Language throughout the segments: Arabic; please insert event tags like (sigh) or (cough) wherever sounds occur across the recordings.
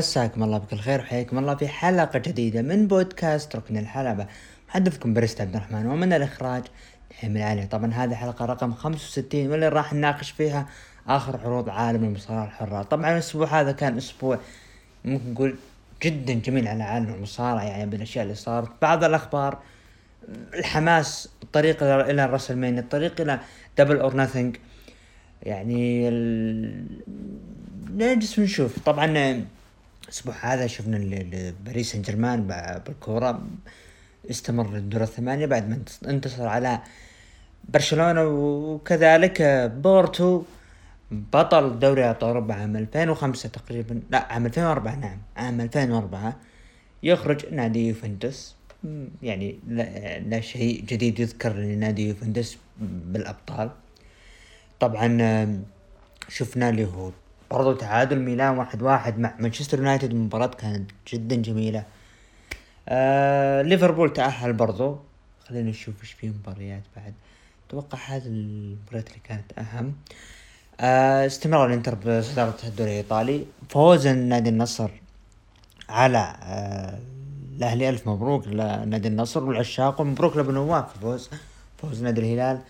مساكم الله بكل خير وحياكم الله في حلقة جديدة من بودكاست ركن الحلبة. محدثكم بريست عبد الرحمن ومن الإخراج حمل علي. طبعا هذه حلقة رقم 65 واللي راح نناقش فيها آخر عروض عالم المصارعة الحرة. طبعا الأسبوع هذا كان أسبوع ممكن نقول جدا جميل على عالم المصارعة يعني بالأشياء اللي صارت. بعض الأخبار الحماس الطريق إلى الرسل الطريق إلى Double or Nothing يعني ال... نجلس ونشوف. طبعا الأسبوع هذا شفنا باريس سان جيرمان بالكورة. استمر الدور الثمانية بعد ما انتصر على برشلونة وكذلك بورتو. بطل دوري أبطال أوروبا عام 2005 تقريبا. لا عام 2004 نعم. عام 2004 يخرج نادي يوفنتوس. يعني لا, لا شيء جديد يذكر لنادي يوفنتوس بالأبطال. طبعا شفنا اللي هو برضو تعادل ميلان واحد واحد مع مانشستر يونايتد. مباراة كانت جدا جميلة. آه ليفربول تأهل برضو. خلينا نشوف إيش في مباريات بعد. أتوقع هذه المباريات اللي كانت أهم. آه استمرار الإنتر بصدارة الدوري الإيطالي. فوز نادي النصر على آه الأهلي. ألف مبروك لنادي النصر والعشاق. ومبروك لابو نواف. فوز فوز نادي الهلال.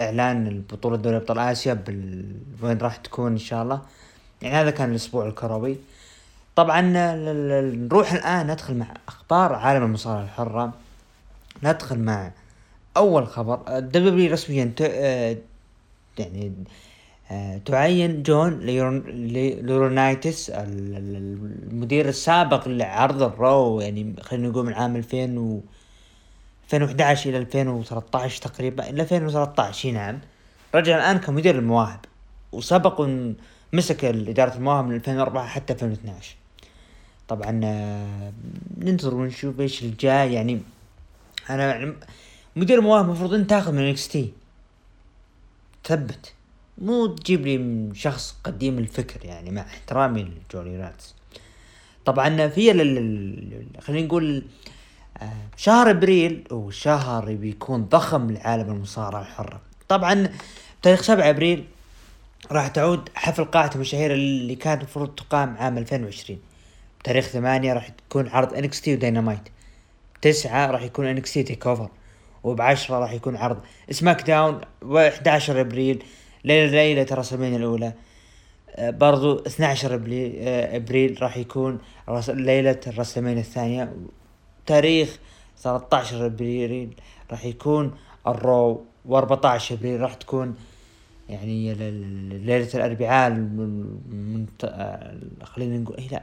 إعلان البطولة دوري أبطال آسيا بال... وين راح تكون إن شاء الله. يعني هذا كان الأسبوع الكروي. طبعا نروح الآن ندخل مع أخبار عالم المصارعة الحرة. ندخل مع أول خبر ال W رسميا آه، يعني آه، تعين جون لورينايتس المدير السابق لعرض ال Raw يعني خلينا نقول من عام 2000 و 2011 إلى 2013 تقريبا إلى 2013 نعم. رجع الآن كمدير المواهب وسبق مسك إدارة المواهب من 2004 حتى 2012 طبعا آه، ننتظر ونشوف إيش الجاي. يعني أنا مدير المواهب المفروض أنت تاخذ من NXT. تثبت. مو تجيب لي شخص قديم الفكر يعني مع احترامي لجوني راتس. طبعا في خلينا نقول آه، شهر إبريل وشهر بيكون ضخم لعالم المصارعة الحرة. طبعا تاريخ 7 إبريل راح تعود حفل قاعة المشاهير اللي كانت المفروض تقام عام 2020 بتاريخ ثمانية راح تكون عرض NXT و Dynamite. تسعة راح يكون NXT TakeOver وبعشرة راح يكون عرض SmackDown و11 إبريل. ليلة ليلة WrestleMania الأولى. آه، برضو 12 ابريل, آه، إبريل راح يكون ليلة ال WrestleMania الثانية. تاريخ 13 إبريل راح يكون ال Raw. و14 إبريل راح تكون يعني ليلة الأربعاء من خلينا نقول إيه لا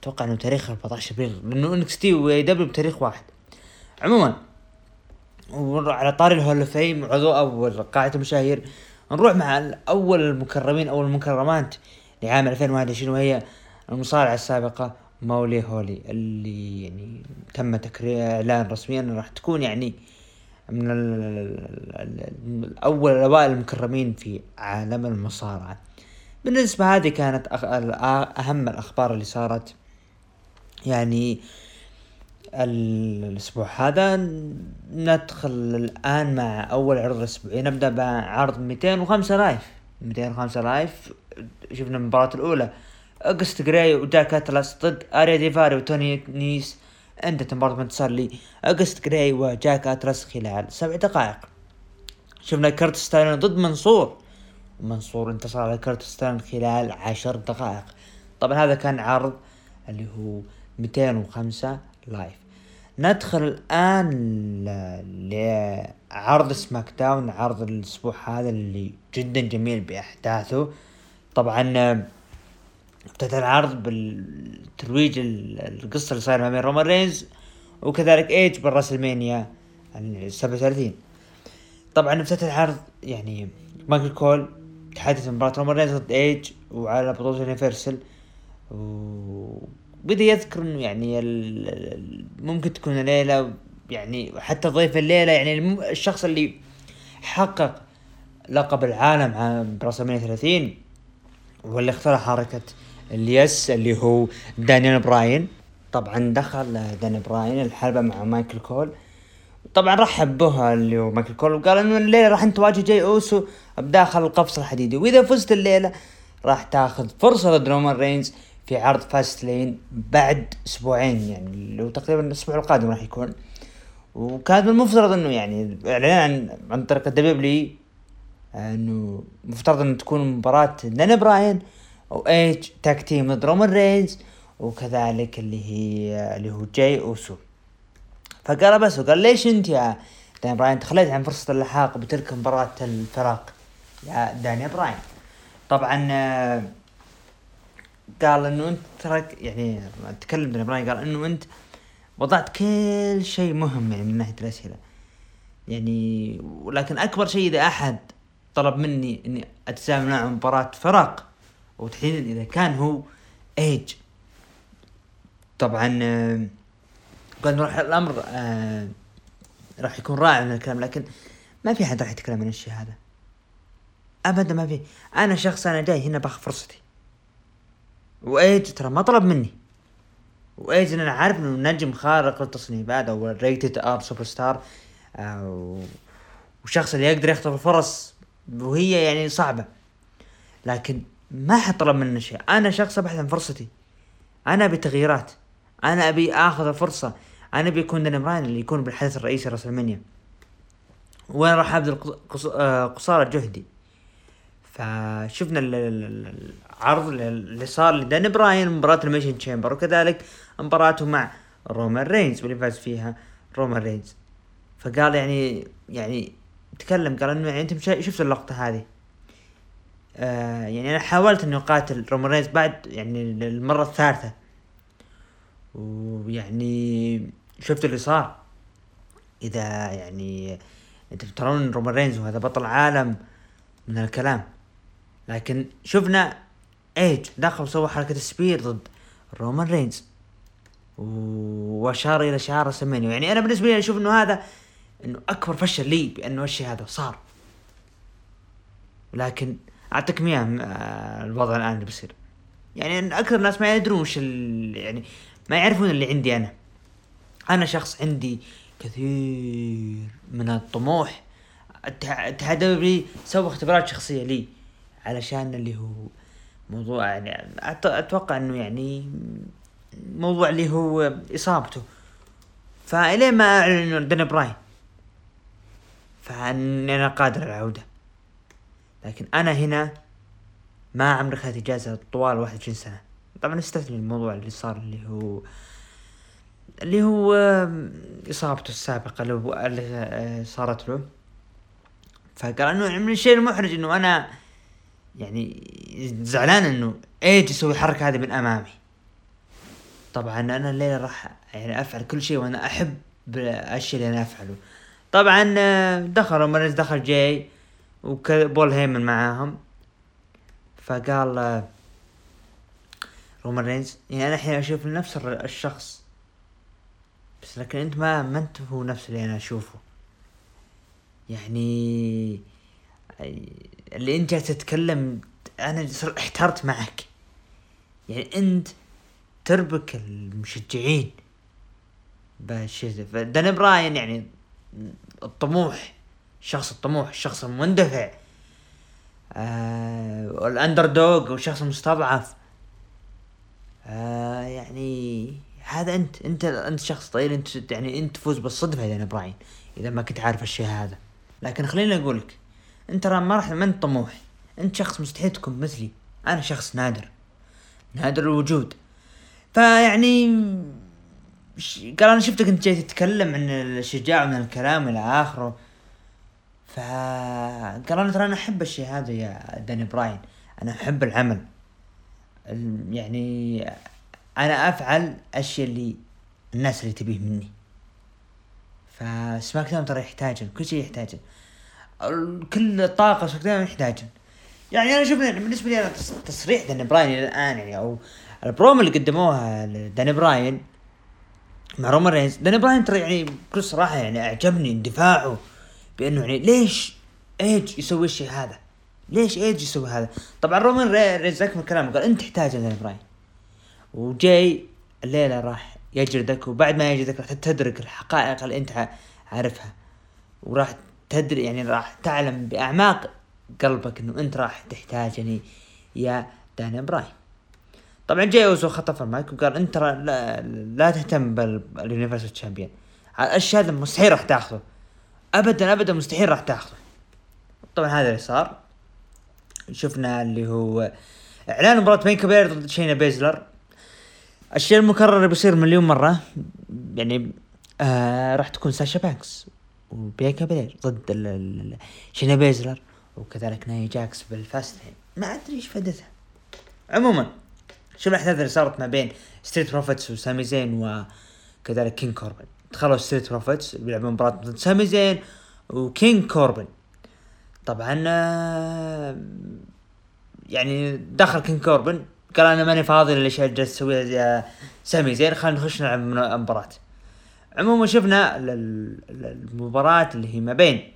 أتوقع إنه تاريخ 14 أبريل لأنه NXT و AEW بتاريخ واحد. عموما على طاري ال Hall of Fame عضو أول قاعة المشاهير نروح مع أول المكرمين أو المكرمات لعام 2021 وهي المصارعة السابقة مولي هولي اللي يعني تم تكريم إعلان رسميا راح تكون يعني من أول الأوائل المكرمين في عالم المصارعة. بالنسبة هذه كانت أهم الأخبار اللي صارت. يعني الأسبوع هذا ندخل الآن مع أول عرض اسبوعي نبدأ بعرض 205 Live. 205 Live. شفنا المباراة الأولى. اوجست جراي وجاك أطلس ضد آريا ديفاري وتوني نيس. عند مباراة انتصار لي أوغست جراي وجاك أطلس خلال سبع دقائق. شفنا كرت ستاليون ضد منصور. منصور انتصر على كرت ستاليون خلال عشر دقائق. طبعا هذا كان عرض اللي هو 205 Live ندخل الآن لعرض SmackDown عرض الأسبوع هذا اللي جدا جميل بأحداثه. طبعا ابتدى العرض بالترويج القصة اللي صايرة ما بين رومان رينز وكذلك إيج بال WrestleMania ال 37 طبعا افتتح العرض يعني مايكل كول تحدث مباراة رومان رينز ضد إيج وعلى بطولة Universal وبدأ يذكر إنه يعني ممكن تكون الليلة يعني حتى ضيف الليلة يعني الشخص اللي حقق لقب العالم عام ب WrestleMania 30 واللي اخترع حركة ال Yes اللي هو دانيال براين. طبعا دخل داني براين الحلبة مع مايكل كول. طبعا رحب به اللي هو مايكل كول وقال إنه الليلة راح تواجه جاي أوسو بداخل القفص الحديدي. وإذا فزت الليلة راح تاخذ فرصة ضد رومان رينز في عرض Fastlane بعد أسبوعين يعني لو تقريبا الأسبوع القادم راح يكون. وكان من المفترض إنه يعني إعلان عن, طريق ال W إنه مفترض إنه تكون مباراة دان براين وإيج tag team ضد رومان رينز وكذلك اللي هي اللي هو جاي أوسو. فقال بس وقال ليش أنت يا داني براين؟ تخليت عن فرصة اللحاق بتلك مباراة الفرق يا داني براين. طبعا آه، قال إنه أنت ترك يعني تكلم داني براين قال إنه أنت وضعت كل شيء مهم يعني من ناحية الأسئلة. يعني ولكن أكبر شيء إذا أحد طلب مني إني اتسامى معه مباراة فرق وتحديدا إذا كان هو ايج طبعا آه، قال راح الأمر آه راح يكون رائع من الكلام لكن ما في حد راح يتكلم عن الشيء هذا. ابدا ما في. أنا شخص أنا جاي هنا باخذ فرصتي. وايج ترى ما طلب مني. وايج أنا عارف إنه نجم خارق للتصنيفات أو Rated R Superstar وشخص اللي يقدر يخطف الفرص وهي يعني صعبة. لكن ما حد طلب مني شيء. أنا شخص أبحث عن فرصتي. أنا أبي تغييرات. أنا أبي آخذ الفرصة. أنا أبي يكون داني براين اللي يكون بالحدث الرئيسي راسلمانيا وين راح أبذل آه، قصارى جهدي. فشفنا العرض اللي صار لداني براين مباراة ال Elimination Chamber وكذلك مباراته مع رومان رينز واللي فاز فيها رومان رينز فقال يعني يعني تكلم قال إنه يعني أنت شفت اللقطة هذه؟ آه يعني أنا حاولت إني أقاتل رومان رينز بعد يعني المرة الثالثة. ويعني شفت اللي صار. إذا يعني أنت ترون رومان رينز وهذا بطل عالم من الكلام. لكن شفنا إيج دخل وسوى حركة spear ضد رومان رينز. وأشار إلى شعار سمينيو. يعني أنا بالنسبة لي أشوف إنه هذا إنه أكبر فشل لي بأنه الشيء هذا صار. لكن أعطيك مياه آه، الوضع الآن اللي بيصير. يعني أكثر الناس ما يدرون وش يعني ما يعرفون اللي عندي أنا. أنا شخص عندي كثير من الطموح. الاتحاد الدولي سوى اختبارات شخصية لي علشان اللي هو موضوع يعني أتوقع إنه يعني موضوع اللي هو إصابته. فإلين ما أعلن داني براين فإني أنا قادر على العودة لكن أنا هنا ما عمري اخذت إجازة طوال 21 سنة. طبعا استثني الموضوع اللي صار اللي هو اللي هو إصابته السابقة اللي آه، صارت له. فقال إنه من الشيء المحرج إنه أنا يعني زعلان إنه ايج يسوي الحركة هذه من أمامي. طبعا أنا الليلة راح يعني أفعل كل شيء وأنا أحب الاشياء اللي أنا أفعله. طبعا آه، دخل رومان رينز دخل جاي. وبول هيمن معاهم. فقال آه، رومان رينز يعني أنا الحين أشوف نفس الشخص بس لكن أنت ما ما أنت هو نفس اللي أنا أشوفه. يعني اللي أنت تتكلم أنا احترت معك. يعني أنت تربك المشجعين. بشيء دان براين يعني الطموح. الشخص الطموح الشخص المندفع آه ال underdog والشخص المستضعف آه يعني هذا أنت أنت أنت شخص طويل أنت يعني أنت تفوز بالصدفة يا براين إذا ما كنت عارف الشيء هذا. لكن خليني أقول لك أنت ترى ما راح ما انت طموح. أنت شخص مستحيل تكون مثلي. أنا شخص نادر. نادر الوجود. فيعني قال أنا شفتك أنت جاي تتكلم عن الشجاعة من الكلام إلى آخره. فقال أنا ترى أنا أحب الشيء هذا يا داني براين. أنا أحب العمل. يعني أنا أفعل اشياء اللي الناس اللي تبيه مني. فسماك داون ترى يحتاجن كل شيء يحتاجن. كل طاقة سماك داون يحتاجن. يعني أنا شوف بالنسبة لي أنا تصريح داني براين إلى الآن يعني أو البروم اللي قدموها داني براين مع رومان رينز. داني براين ترى يعني بكل صراحة يعني أعجبني اندفاعه. بأنه يعني ليش إيج يسوي الشيء هذا؟ ليش إيج يسوي هذا؟ طبعا رومان رينز اكمل كلامه قال أنت تحتاج داني براين وجاي الليلة راح يجلدك وبعد ما يجلدك راح تدرك الحقائق اللي أنت عارفها. وراح تدري يعني راح تعلم بأعماق قلبك إنه أنت راح تحتاجني يا داني براين طبعا جاي اوسو خطف المايك وقال أنت لا, لا تهتم بال Universal Champion. الأشياء هذا مستحيل راح تاخذه. ابدا ابدا مستحيل راح تاخذه. طبعا هذا اللي صار. شفنا اللي هو إعلان مباراة بين بيلير ضد شينا بيزلر. الشيء المكرر بيصير مليون مرة. يعني آه راح تكون ساشا بانكس وبيانكا بيلير ضد شينا بيزلر وكذلك ناي جاكس بال Fastlane ما أدري إيش فائدتها. عموما شو الأحداث اللي صارت ما بين ستريت بروفيتس وسامي زين وكذلك كينج كوربن؟ دخلوا ستريت بروفيتس بيلعبون مباراة ضد سامي زين وكينج كوربن. طبعا آه، يعني دخل كينج كوربن قال أنا ماني فاضي للاشياء اللي جالس تسويها سامي زين خلينا نخش نلعب مباراة. عموما شفنا المباراة اللي هي ما بين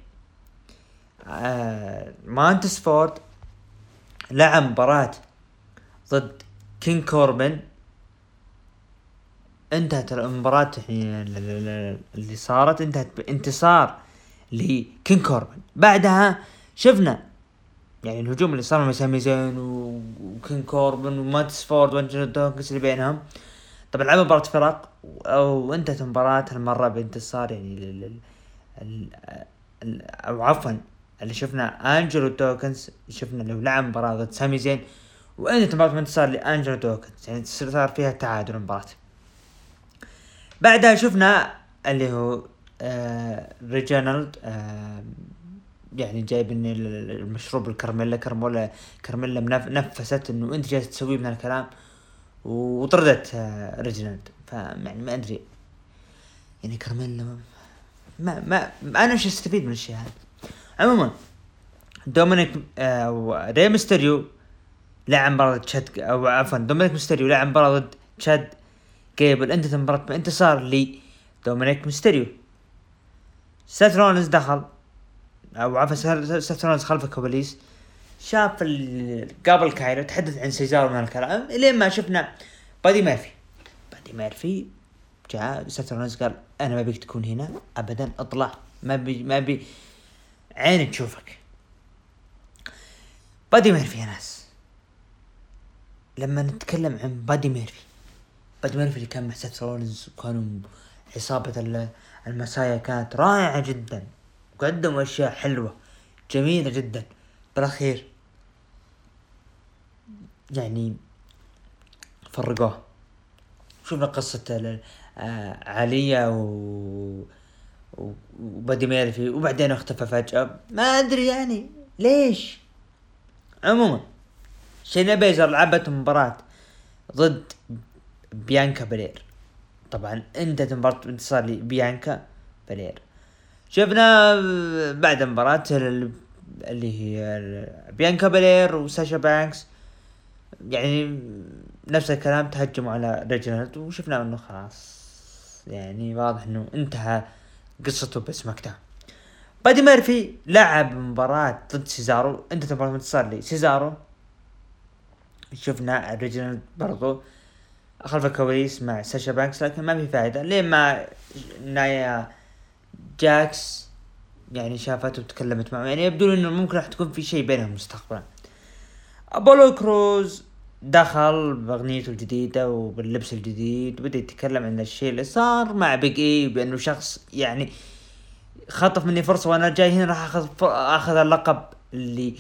آه مانتس فورد لعب مباراة ضد كينج كوربن. انتهت المباراة اللي صارت انتهت بانتصار لكينج كوربن. بعدها شفنا يعني الهجوم اللي صار من سامي زين وكينج كوربن ومانتس فورد وانجلو دوكنز اللي بينهم. طبعا لعبوا مباراة فرق وانتهت المباراة هالمرة بانتصار يعني أو عفوا اللي شفنا أنجلو دوكنز شفنا لو لعب مباراة ضد سامي زين وانتهت مباراة بانتصار لأنجلو دوكنز يعني صار فيها تعادل المباراة. بعدها شفنا اللي هو آه ريجينالد آه يعني جايب ان المشروب الكرميلا كرمولا كرميلا نفست إنه أنت جالس تسويه من الكلام وطردت آه ريجينالد. فيعني ما أدري. يعني كرميلا ما ما, ما أنا إيش أستفيد من الشيء هذا؟ عموما دومينيك آه ري ميستيريو لعب مباراة تشاد أو عفوا دومينيك ميستيريو لعب مباراة ضد تشاد جيبل انتهت المباراة بانتصار لدومينيك ميستيريو. سيث رولنز دخل. أو عفوا سيث رولنز خلف الكواليس شاف قابل كايلا تحدث عن سيزارو من الكلام إلين ما شفنا بادي ميرفي. بادي ميرفي جاء سيث رولنز قال أنا ما بيك تكون هنا ابدا اطلع ما بي ما بي عيني تشوفك. بادي ميرفي يا ناس لما نتكلم عن بادي ميرفي بادي ميرفي كان مع سيث رولنز وكانوا عصابة ال Messiah كانت رائعة جدا. وقدموا أشياء حلوة جميلة جدا. بالأخير يعني فرقوه. شوفنا قصة آه، عليا و وبادي ميرفي وبعدين اختفى فجأة. ما أدري يعني ليش. عموما شينا بيزلر لعبت مباراة ضد بيانكا بلير طبعا انتهت مباراة انتصار لبيانكا بلير شفنا بعد المباراة اللي هي بيانكا بلير وساشا بانكس. يعني نفس الكلام تهجموا على ريجنالد وشفنا إنه خلاص. يعني واضح إنه انتهى قصته ب SmackDown بادي ميرفي لعب مباراة ضد سيزارو. انتهت مباراة انتصار لي سيزارو. شفنا ريجنالد برضو خلف الكواليس مع ساشا بانكس لكن ما في فائدة لين ما نايا جاكس يعني شافته وتكلمت معه؟ يعني يبدو إنه ممكن راح تكون في شيء بينهم مستقبلا. أبولو كروز دخل بأغنيته الجديدة وباللبس الجديد وبدأ يتكلم عن الشيء اللي صار مع بيج اي بأنه شخص يعني خطف مني فرصة وأنا جاي هنا راح أخذ أخذ اللقب اللي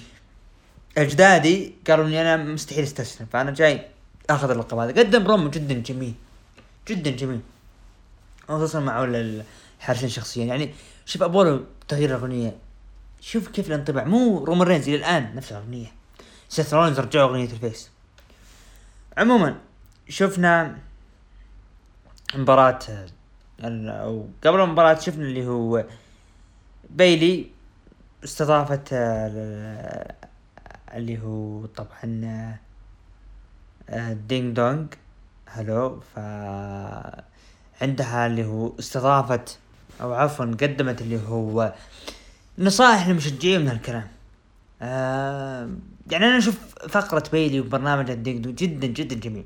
أجدادي قالوا إني أنا مستحيل أستسلم فأنا جاي آخذ اللقب هذا. قدم رومو جدا جميل. جدا جميل. خصوصا مع الحارسين شخصيا. يعني شوف ابولو تغيير الأغنية. شوف كيف الانطباع. مو رومان رينز إلى الآن نفس الأغنية. سيث رولينز رجعوا أغنية ال face. عموما شفنا مباراة أو قبل المباراة شفنا اللي هو بيلي استضافت اللي هو طبعا Ding Dong Hello ف عندها اللي هو استضافت أو عفوا قدمت اللي هو نصائح للمشجعين من هالكلام. آه يعني أنا أشوف فقرة بيلي وبرنامج ال Ding Dong جدا جدا جميل.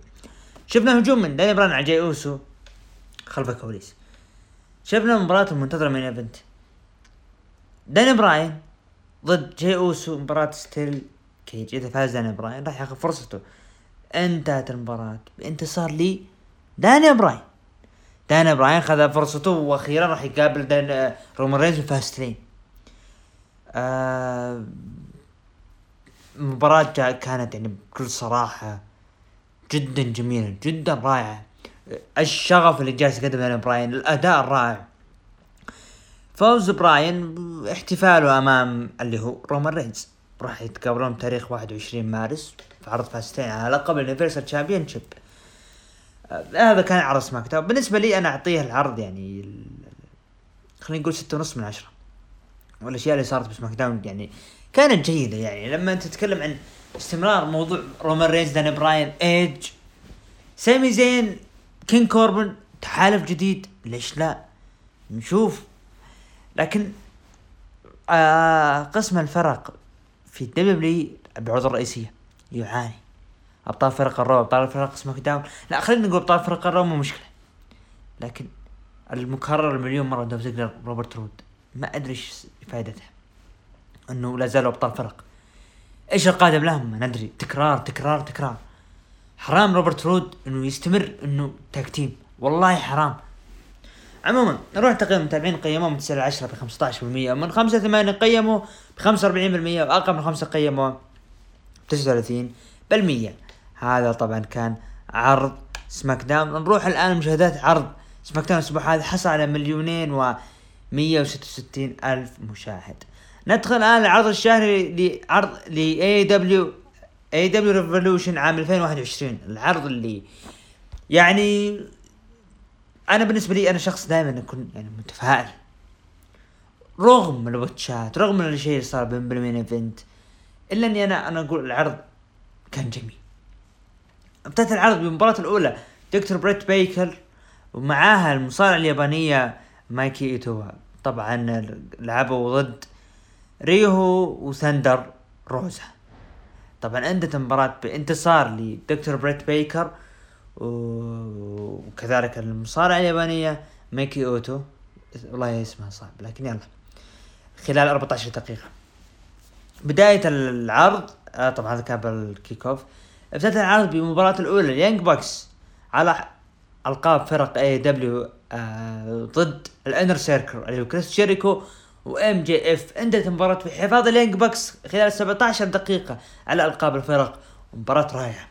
شفنا هجوم من داني براين على جاي أوسو خلف الكواليس. شفنا مباراة المنتظرة main event. داني براين ضد جاي أوسو مباراة steel cage. إذا فاز داني براين راح ياخذ فرصته. انتهت المباراة. بانتصار لي داني براين داني براين خذ فرصته وأخيرا راح يقابل دان رومان رينز و Fastlane آه مباراة كانت يعني بكل صراحة جدا جميلة جدا رائعة. الشغف اللي جالس يقدمه براين الأداء الرائع. فوز براين احتفاله أمام اللي هو رومان رينز. راح يتقابلون بتاريخ 21 مارس. في عرض Fastlane على لقب ال Universal Championship هذا كان عرض SmackDown بالنسبة لي أنا أعطيه العرض يعني خلينا نقول ستة ونص من عشرة. والأشياء اللي صارت ب SmackDown يعني كانت جيدة يعني. لما أنت تتكلم عن استمرار موضوع رومان رينز داني براين ايج سامي زين كين كوربن تحالف جديد. ليش لا؟ نشوف. لكن آه قسم الفرق في الدبليو بعرض الرئيسية يعاني. أبطال فرق ال Raw أبطال فرق SmackDown لا خلينا نقول أبطال فرق ال Raw مو مشكلة. لكن المكرر المليون مرة دولف زيجلر روبرت رود ما أدري إيش فائدته. إنه لا زالوا أبطال فرق. إيش القادم لهم؟ ما ندري. تكرار تكرار تكرار. حرام روبرت رود إنه يستمر إنه tag team والله حرام. عموما نروح تقييم المتابعين قيموه من 9 ل 10 ب 15% من 5 ل 8 قيموا ب 45% واقل من 5 قيموه. 39 بالمية هذا طبعا كان عرض SmackDown نروح الآن مشاهدات عرض SmackDown الأسبوع هذا. حصل على مليونين و 166 ألف مشاهد. ندخل الآن العرض الشهري لعرض ل AEW AEW Revolution عام 2021 العرض اللي يعني أنا بالنسبة لي أنا شخص دائما أكون يعني متفائل. رغم البوتشات رغم الشيء اللي صار بين بال main event إلا إني أنا أنا أقول العرض كان جميل. أبتدت العرض بالمباراة الأولى. دكتور بريت بيكر ومعاها المصارعة اليابانية مايكي إيتو طبعا لعبوا ضد ريهو وثندر روزا. طبعا انتهت المباراة بانتصار لدكتور بريت بيكر وكذلك المصارعة اليابانية ميكي اوتو والله اسمها صعب لكن يلا. خلال 14 دقيقة. بداية العرض آه طبعا هذا كان بال kick off افتتح العرض بالمباراة الأولى ال Young Bucks على ألقاب فرق AEW آه ضد ال Inner Circle اللي هو كريس جيريكو و MJF انتهت المباراة بحفاظ ال Young Bucks خلال 17 دقيقة على ألقاب الفرق. مباراة رائعة.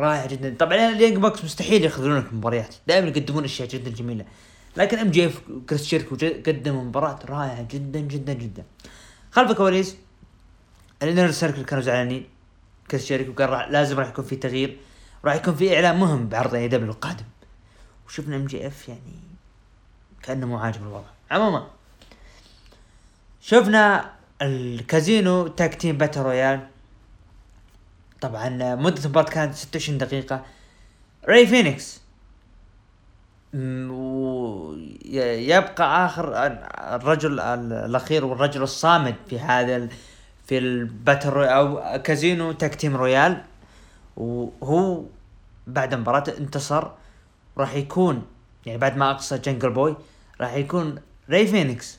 رائعة جدا. طبعا ال Young Bucks مستحيل يخذلونك مباريات. دائما يقدمون أشياء جدا جميلة. لكن MJF وكريس جيريكو قدموا مباراة رائعة جدا جدا جدا. خلف الكواليس ال Inner Circle كانوا زعلانين. كريس جيريكو قال راح لازم راح يكون في تغيير. راح يكون في إعلان مهم بعرض AEW القادم وشفنا MJF يعني كأنه مو عاجب الوضع. عموما شفنا ال Casino Tag Team Battle Royale. طبعا مدة المباراة كانت 26 دقيقة. راي فينيكس. يبقى آخر الرجل الأخير والرجل الصامد في هذا في ال battle أو casino tag team royale وهو بعد مباراة انتصر راح يكون يعني بعد ما أقصى جانجل بوي راح يكون راي فينيكس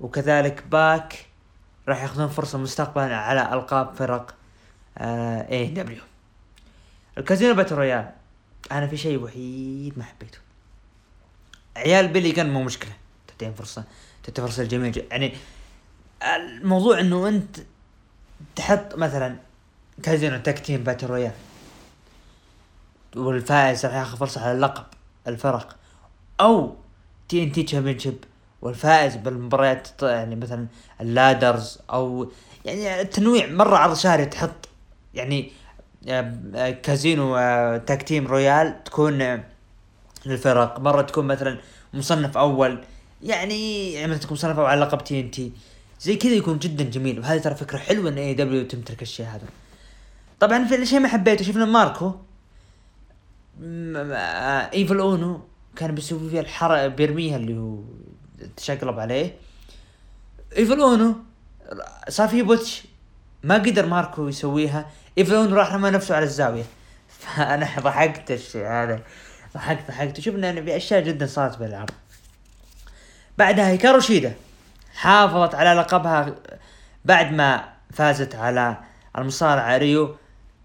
وكذلك باك راح ياخذون فرصة مستقبلا على ألقاب فرق AEW ال casino battle royale أنا في شيء وحيد ما حبيته. عيال بيلي كان مو مشكلة تعطيهم فرصة تعطي فرصة للجميع. يعني الموضوع إنه أنت تحط مثلا casino tag team battle royale. والفائز راح ياخذ فرصة على اللقب الفرق. أو TNT والفائز بالمباريات يعني مثلا ال ladders أو يعني التنويع مرة عرض شهري تحط. يعني آه، كازينو آه، tag team royale تكون للفرق. مرة تكون مثلا مصنف أول. يعني يعني مثلا تكون مصنف أول على لقب TNT زي كذا يكون جدا جميل. وهذه ترى فكرة حلوة إن AEW تمتلك الشيء هذا. طبعا في الشيء ما حبيته شفنا ماركو. إيفل أونو كان بيسوي فيها الحرق بيرميها اللي هو تشقلب عليه. ايفل اونو صار في botch. ما قدر ماركو يسويها. ايفل اونو راح رمى نفسه على الزاوية. (laughs) فأنا ضحكت الشيء هذا. ضحكت ضحكت. شفنا إن في أشياء جدا صارت بالعرض بعدها هيكارو شيدا. حافظت على لقبها بعد ما فازت على المصارعة ريو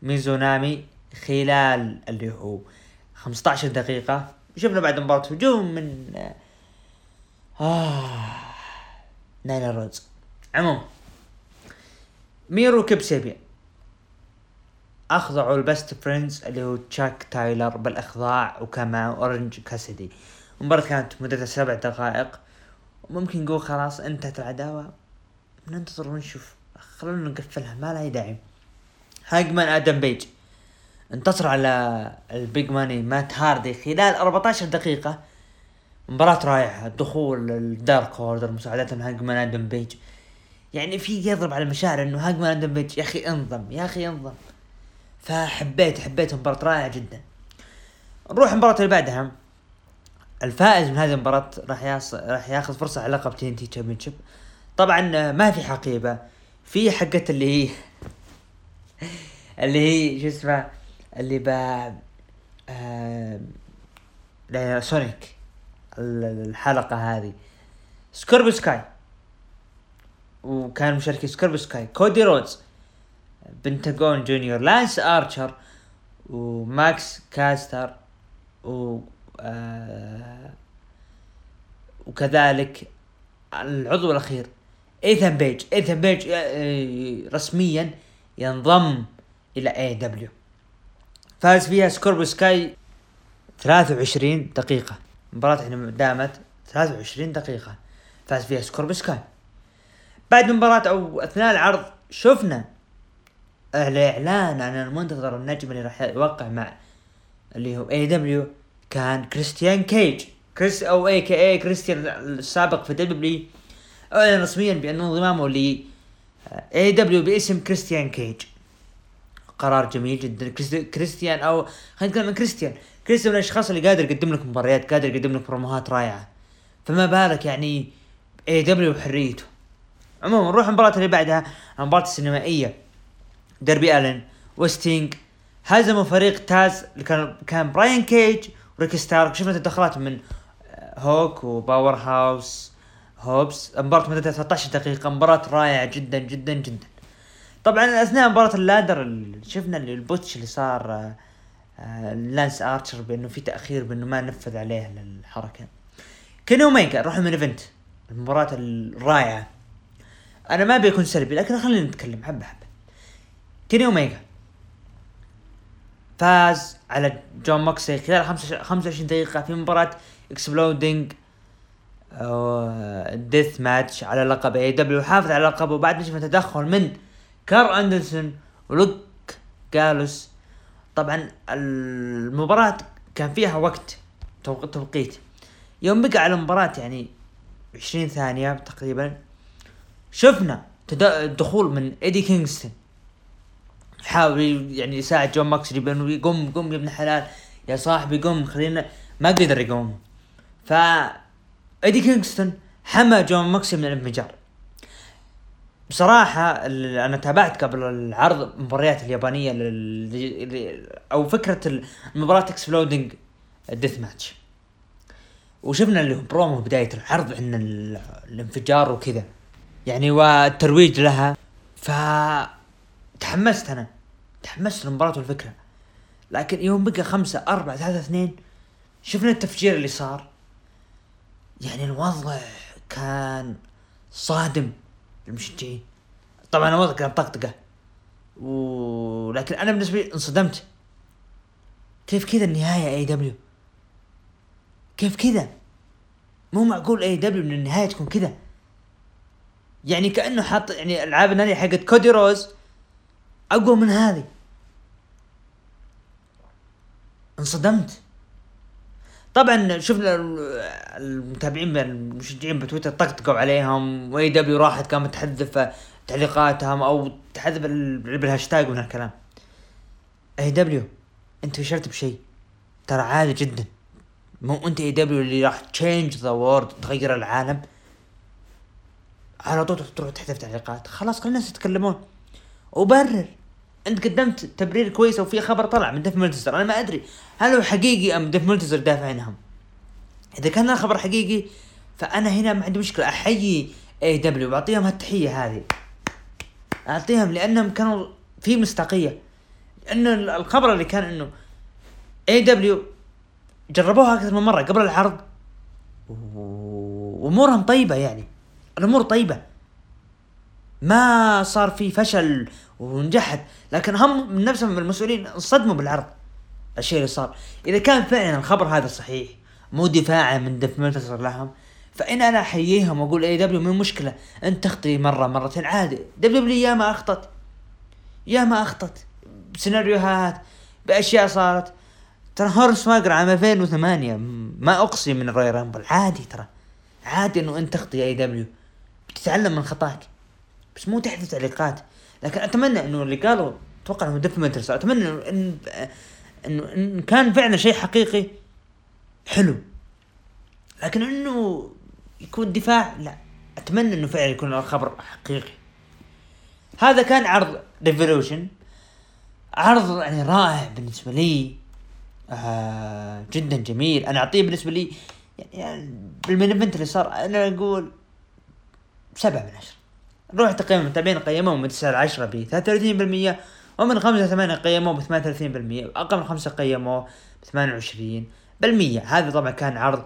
ميزونامي خلال اللي هو 15 دقيقة. شفنا بعد مباراة هجوم من آه نايلا روز عموما ميرو وكيب سابيان أخضعوا ال Best Friends اللي هو تشاك تايلور بالأخضاع معه أورنج كاسدي المباراة كانت مدتها سبع دقائق. وممكن نقول خلاص انتهت العداوة. ننتظر ونشوف. خلونا نقفلها ما لها داعي. هانجمان آدم بيج. انتصر على ال Big Money مات هاردي خلال 14 دقيقة. مباراة رائعة دخول ال Dark Order مساعدة من هانجمان آدم بيج. يعني في يضرب على المشاعر إنه هانجمان آدم بيج يا أخي انضم يا أخي انضم فحبيت حبيت مباراة رائعة جدا. نروح المباراة اللي بعدها. الفائز من هذه المباراة راح ياص... راح ياخذ فرصة على لقب TNT championship طبعا ما في حقيبة. في حقة اللي هي (laughs) اللي هي شو اسمه؟ اللي با آه... سونيك. الحلقة هذه. سكوربيو سكاي. وكان مشاركين سكوربيو سكاي. كودي رودز. بنتاغون junior. لانس آرشر. وماكس كاستر. و آه وكذلك العضو الأخير إيثان بيج. إيثان بيج آه، رسميا ينضم إلى AEW فاز فيها سكوربيو سكاي 23 دقيقة. المباراة هنا دامت 23 دقيقة. فاز فيها سكوربيو سكاي بعد المباراة أو أثناء العرض شفنا الاعلان عن المنتظر النجم اللي راح يوقع مع اللي هو AEW كان كريستيان كيج. كريس أو a.k.a. كريستيان السابق في W أعلن رسميا بان انضمامه ل AEW باسم كريستيان كيج. قرار جميل جدا. كريستيان أو خلينا نتكلم عن كريستيان. كريستيان من الأشخاص اللي قادر يقدم لك مباريات قادر يقدم لك بروموهات رائعة. فما بالك يعني AEW بحريته. عموما نروح المباراة اللي بعدها المباراة السينمائية. داربي ألن وستينج هزموا فريق تاز اللي كان كان براين كيج وريكي ستاركس شفنا تدخلات من آه، هوك وباور هاوس هوبس. مباراة مدتها 13 دقيقة. مباراة رائعة جدا جدا جدا. طبعا أثناء مباراة ال ladder شفنا اللي ال botch اللي صار آه، آه، لانس آرشر بأنه في تأخير بأنه ما نفذ عليه الحركة كيني اوميجا نروح main event. المباراة الرائعة. أنا ما أبي أكون سلبي لكن خلينا نتكلم. حبة حبة. كيني اوميجا فاز على جون موكسلي خلال 25 دقيقة في مباراة exploding death match على لقب AEW حافظ على لقبه بعد ما شفنا تدخل من كارل أندرسون ولوك جالوز. طبعا المباراة كان فيها وقت توقيت. يوم بقى على المباراة يعني 20 ثانية تقريبا شفنا دخول من ايدي كينغستون يحاول يعني يساعد جون موكسلي بأنه يقوم قوم يا ابن حلال. يا صاحبي قوم خلينا ما قدر يقوم. ف إيدي كينغستون حمى جون موكسلي من الانفجار بصراحة أنا تابعت قبل العرض المباريات اليابانية اللي أو فكرة المباراة exploding death match وشفنا اللي برومو بداية العرض عن الانفجار وكذا. يعني والترويج لها. ف تحمست أنا. تحمست للمباراة والفكرة. لكن يوم بقى خمسة أربعة ثلاثة اثنين شفنا التفجير اللي صار. يعني الوضع كان صادم للمشجعين. طبعا الوضع كان طقطقة. ولكن أنا بالنسبة لي انصدمت. كيف كذا النهاية إي دبليو؟ كيف كذا؟ مو معقول AEW إن النهاية تكون كذا. يعني كأنه حاط يعني ألعاب النارية حقت كودي رودز أقوى من هذه. انصدمت. طبعا شفنا المتابعين المشجعين بتويتر طقطقوا عليهم و AEW راحت كانت تحذف تعليقاتهم أو تحذف بالهاشتاج من هالكلام AEW أنت فشلت بشيء. ترى عادي جدا. مو أنت AEW اللي راح change the world تغير العالم. على طول تروح تحذف تعليقات. خلاص خلينا الناس يتكلمون. وبرر. انت قدمت تبرير كويس وفي خبر طلع من ديف ملتزر أنا ما ادري. هل هو حقيقي ام ديف ملتزر دافع عنهم؟ اذا كان الخبر حقيقي فانا هنا ما عندي مشكلة. احيي AEW واعطيهم هالتحية هذه. اعطيهم لانهم كانوا في مصداقية. انه الخبر اللي كان إنه AEW جربوها أكثر من مرة قبل العرض. وأمورهم طيبة يعني. الأمور طيبة. ما صار في فشل. ونجحت. لكن هم من نفسهم المسؤولين انصدموا بالعرض الشيء اللي صار. إذا كان فعلا الخبر هذا صحيح مو دفاعا من ديف ملتزر لهم فإن أنا أحييهم وأقول AEW مو مشكلة أنت تخطي مرة مرتين عادي. WWE يا ما أخطت يا ما أخطت بسيناريوهات بأشياء صارت. ترى هورس ماجر عام 2008 ما أقصي من ال Royal Rumble. عادي ترى. عادي إنه أنت تخطي AEW. بتتعلم من خطاك. بس مو تحت تعليقات. لكن أتمنى إنه اللي قالوا إنه ديف أتمنى إنه إن, إنه إن كان فعلا شيء حقيقي حلو. لكن إنه يكون دفاع لا. أتمنى إنه فعلا يكون الخبر حقيقي. هذا كان عرض Revolution عرض يعني رائع بالنسبة لي. آه جدا جميل. أنا أعطيه بالنسبة لي يعني بال main اللي صار أنا أقول سبعة من عشرة. روح تقييم المتابعين قيموه من تسعة لعشرة ب 33% ومن خمسة ثمانية قيموه ب 38% وأقل من خمسة قيموه ب 28% هذا طبعا كان عرض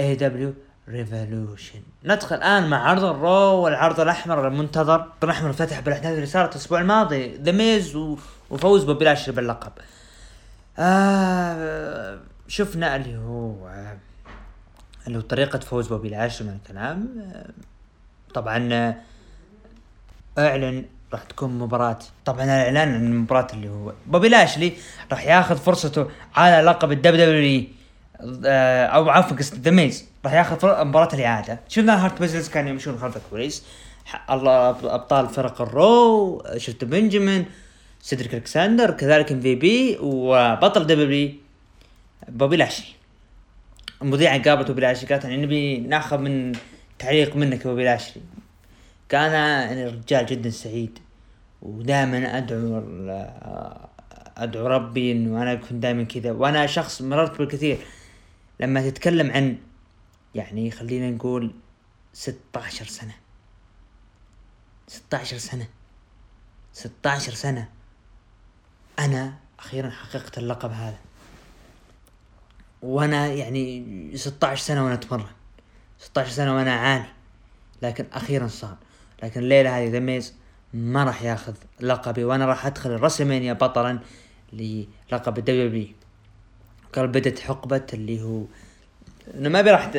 AEW Revolution ندخل الآن مع عرض ال Raw والعرض الأحمر المنتظر. الأحمر فتح بالأحداث اللي صارت الأسبوع الماضي. The Miz وفوز بوبي لاشلي باللقب. آه شفنا اللي هو اللي هو طريقة فوز بوبي لاشلي من الكلام. آه طبعا آه اعلن راح تكون مباراة. طبعا الإعلان عن المباراة اللي هو. بوبي لاشلي راح ياخذ فرصته على لقب ال WWE آه، أو عفوا The Miz. راح ياخذ مباراة الإعادة. شفنا Hurt Business كانوا يمشون خلف الكواليس. الله أبطال فرق ال Raw شفت بنجامين سيدريك الكساندر كذلك MVP وبطل WWE بوبي لاشلي المذيعة قابلت بوبي لاشلي قالت نبي ناخذ من تعليق منك بوبي لاشلي كان يعني رجال جدا سعيد ودائما أدعو أدعو ربي إنه أنا اكون دائما كذا. وأنا شخص مررت بالكثير. لما تتكلم عن يعني خلينا نقول 16 سنة. 16 سنة. 16 سنة. أنا أخيرا حققت اللقب هذا. وأنا يعني 16 سنة وأنا أتمرن. 16 سنة وأنا أعاني. لكن أخيرا صار. لكن الليلة هذه ذا ما راح ياخذ لقبي وأنا راح أدخل الرسلمانيا بطلا للقب الدبليو قال بدت حقبة اللي هو انه ما راح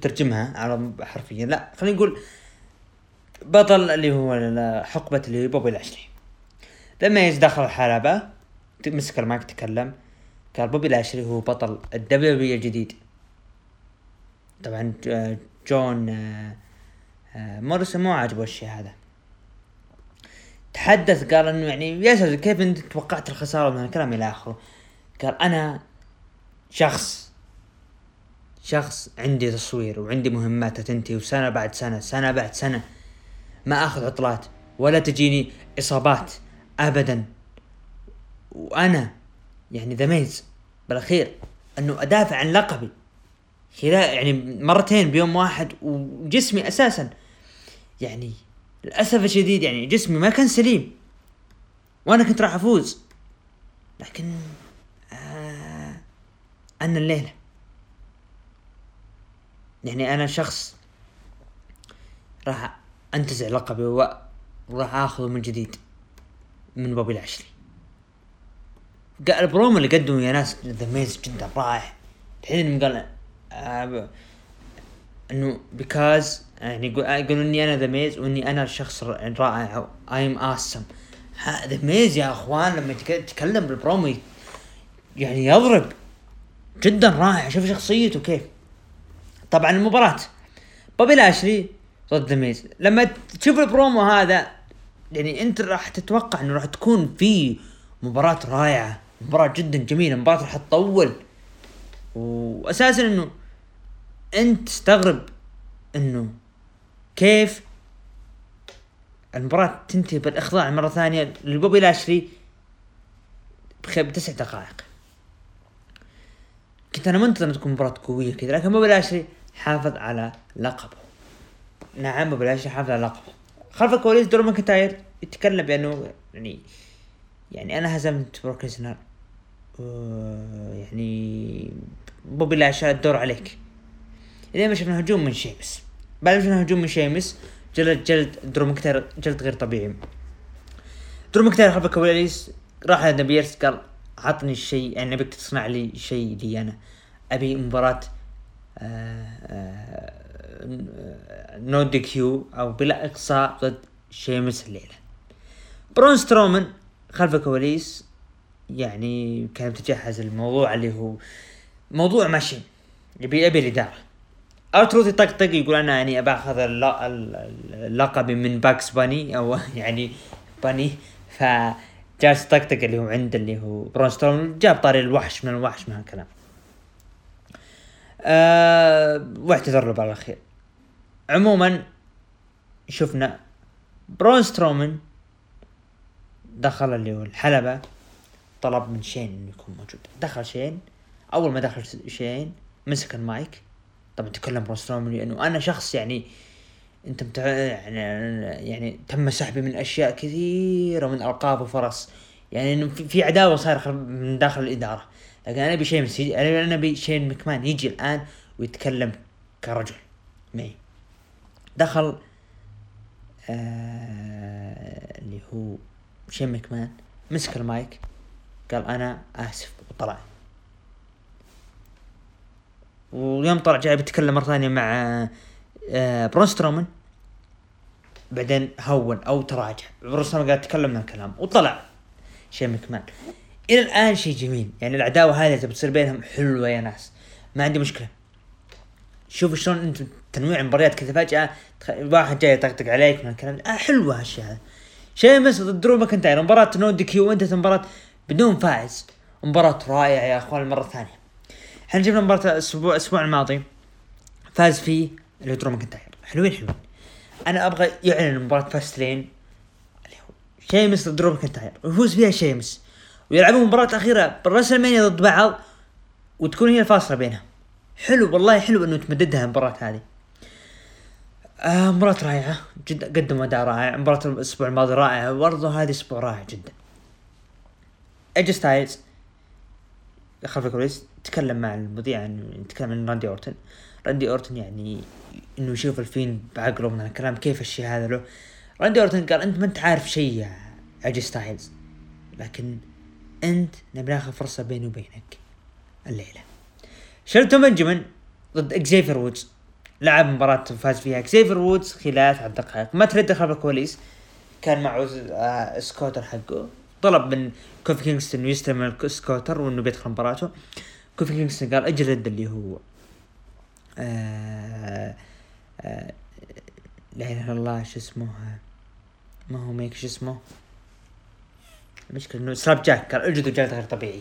ترجمها على حرفيا لا خلينا نقول بطل اللي هو حقبة اللي هو بوبي لاشلي. لما داخل الحلبة مسك المايك تكلم قال بوبي لاشلي هو بطل ال WWE الجديد. طبعا جون آه، آه، موريسون مو عاجبه الشيء هذا. تحدث قال إنه يعني يا كيف أنت توقعت الخسارة من الكلام إلى آخره؟ قال أنا شخص شخص عندي تصوير وعندي مهمات تنتهي وسنة بعد سنة سنة بعد سنة ما آخذ عطلات ولا تجيني إصابات ابدا. وأنا يعني ذا ميز بالأخير إنه أدافع عن لقبي. خلال يعني مرتين بيوم واحد وجسمي أساسا يعني للأسف الشديد يعني جسمي ما كان سليم. وأنا كنت راح أفوز. لكن أنا الليلة. يعني أنا شخص راح أنتزع لقبي وراح آخذه من جديد من بوبي لاشلي البرومو اللي قدمه يا ناس The Miz جدا رائع. الحين قال آه إنه because يعني يقولون إني أنا The Miz وإني أنا الشخص الرائع. I am awesome The Miz يا أخوان لما يتكلم بالبرومو يعني يضرب. جدا رائع. شوف شخصيته كيف. طبعا المباراة. بوبي لاشلي ضد Miz لما تشوف البرومو هذا يعني أنت راح تتوقع إنه راح تكون في مباراة رائعة. مباراة جدا جميلة. مباراة راح تطول. واساسا إنه أنت تستغرب إنه كيف المباراة تنتهي بالإخضاع مرة ثانية لبوبي لاشلي بتسع دقائق. كنت أنا منتظر تكون مباراة قوية كذا لكن بوبي لاشلي حافظ على لقبه. نعم بوبي لاشلي حافظ على لقبه. خلف الكواليس درو ماكنتاير يتكلم بأنه يعني يعني أنا هزمت بروك ليزنر يعني بوبي لاشا الدور عليك. إذا ما شفنا هجوم من شيمس. بعد ما شفنا هجوم من شيمس جلد جلد درو مكنتاير جلد غير طبيعي. درو مكنتاير خلف الكواليس راح عند بيرس قال عطني الشيء يعني ابيك تصنع لي شيء لي أنا. أبي مباراة آه، آه، no DQ أو بلا إقصاء ضد شيمس الليلة. برون سترومان خلف الكواليس يعني كان متجهز الموضوع اللي هو موضوع ماشي. يبي يبي الإدارة. ارتروث يطقطق يقول أنا يعني ابى اخذ اللقب من باد باني أو (laughs) يعني باني ف جالس يطقطق اللي هو عند اللي هو برون ستروم جاب طاري الوحش من الوحش من هالكلام. أه واعتذر له بعد الاخير عموما شفنا برون سترومن دخل اللي هو الحلبة طلب من شين إنه يكون موجود. دخل شين أول ما دخل شين مسك المايك. طبعا تكلم برون سترومن لأنه أنا شخص يعني أنت متع... يعني يعني تم سحبي من أشياء كثيرة من ألقاب وفرص. يعني إنه في عداوة صايرة من داخل الإدارة. لكن أنا أبي شيء أنا أبي شين مكمان يجي الآن ويتكلم كرجل. معي دخل آه اللي هو شين مكمان مسك المايك قال أنا آسف وطلع. ويوم طلع جاي بيتكلم مرة ثانية مع آه برون سترومان. بعدين هون أو تراجع. برون سترومان قال تكلم من الكلام. وطلع شين مكمان إلى الآن شيء جميل. يعني العداوة هذه تبي تصير بينهم حلوة يا ناس. ما عندي مشكلة. شوف شلون أنت تنويع المباريات كذا فجأة واحد جاي يطقطق عليك من الكلام. آه حلوة هالشيء هذا شيمس ضد درو ماكنتاير مباراة no DQ وانت مباراة بدون فائز. مباراة رائعة يا أخوان المرة الثانية إحنا جبنا مباراة الأسبوع الأسبوع الماضي فاز فيه اللي درو ماكنتاير. حلوين حلوين. أنا أبغى يعلن مباراة فاست لين اللي هو شيمس ضد درو ماكنتاير. ويفوز فيها شيمس. ويلعبون مباراة أخيرة بالرسلمانيا ضد بعض وتكون هي الفاصلة بينهم حلو والله حلو إنه تمددها المباراة هذه. آه مباراة رائعة جدا. قدموا أداء رائع. مباراة الأسبوع الماضي رائعة. برضه هذه أسبوع رائع جدا. ايجي ستايلز. خلف الكواليس تكلم مع المذيع عن تكلم عن راندي أورتن. راندي أورتن يعني إنه يشوف الفيند بعقله من الكلام كيف الشيء هذا له. راندي أورتن قال أنت ما أنت عارف شيء يا ايجي ستايلز لكن أنت نبي ناخذ فرصة بيني وبينك الليلة. شيلتون بنجمن ضد اكزيفر وودز. لعب مباراة فاز فيها اكزيفر وودز خلال ثلاث دقائق. مات ردل خلف الكواليس كان معه آه سكوتر حقه. طلب من كوفي كينغستون يستلم السكوتر وإنه بيدخل مباراته. كوفي كينغستون قال أجل رد اللي هو. آه آه لا إله إلا الله شو اسمه؟ ما هو ميك شو اسمه؟ المشكلة إنه سلاب جاك قال اجلدوا جلد غير طبيعي.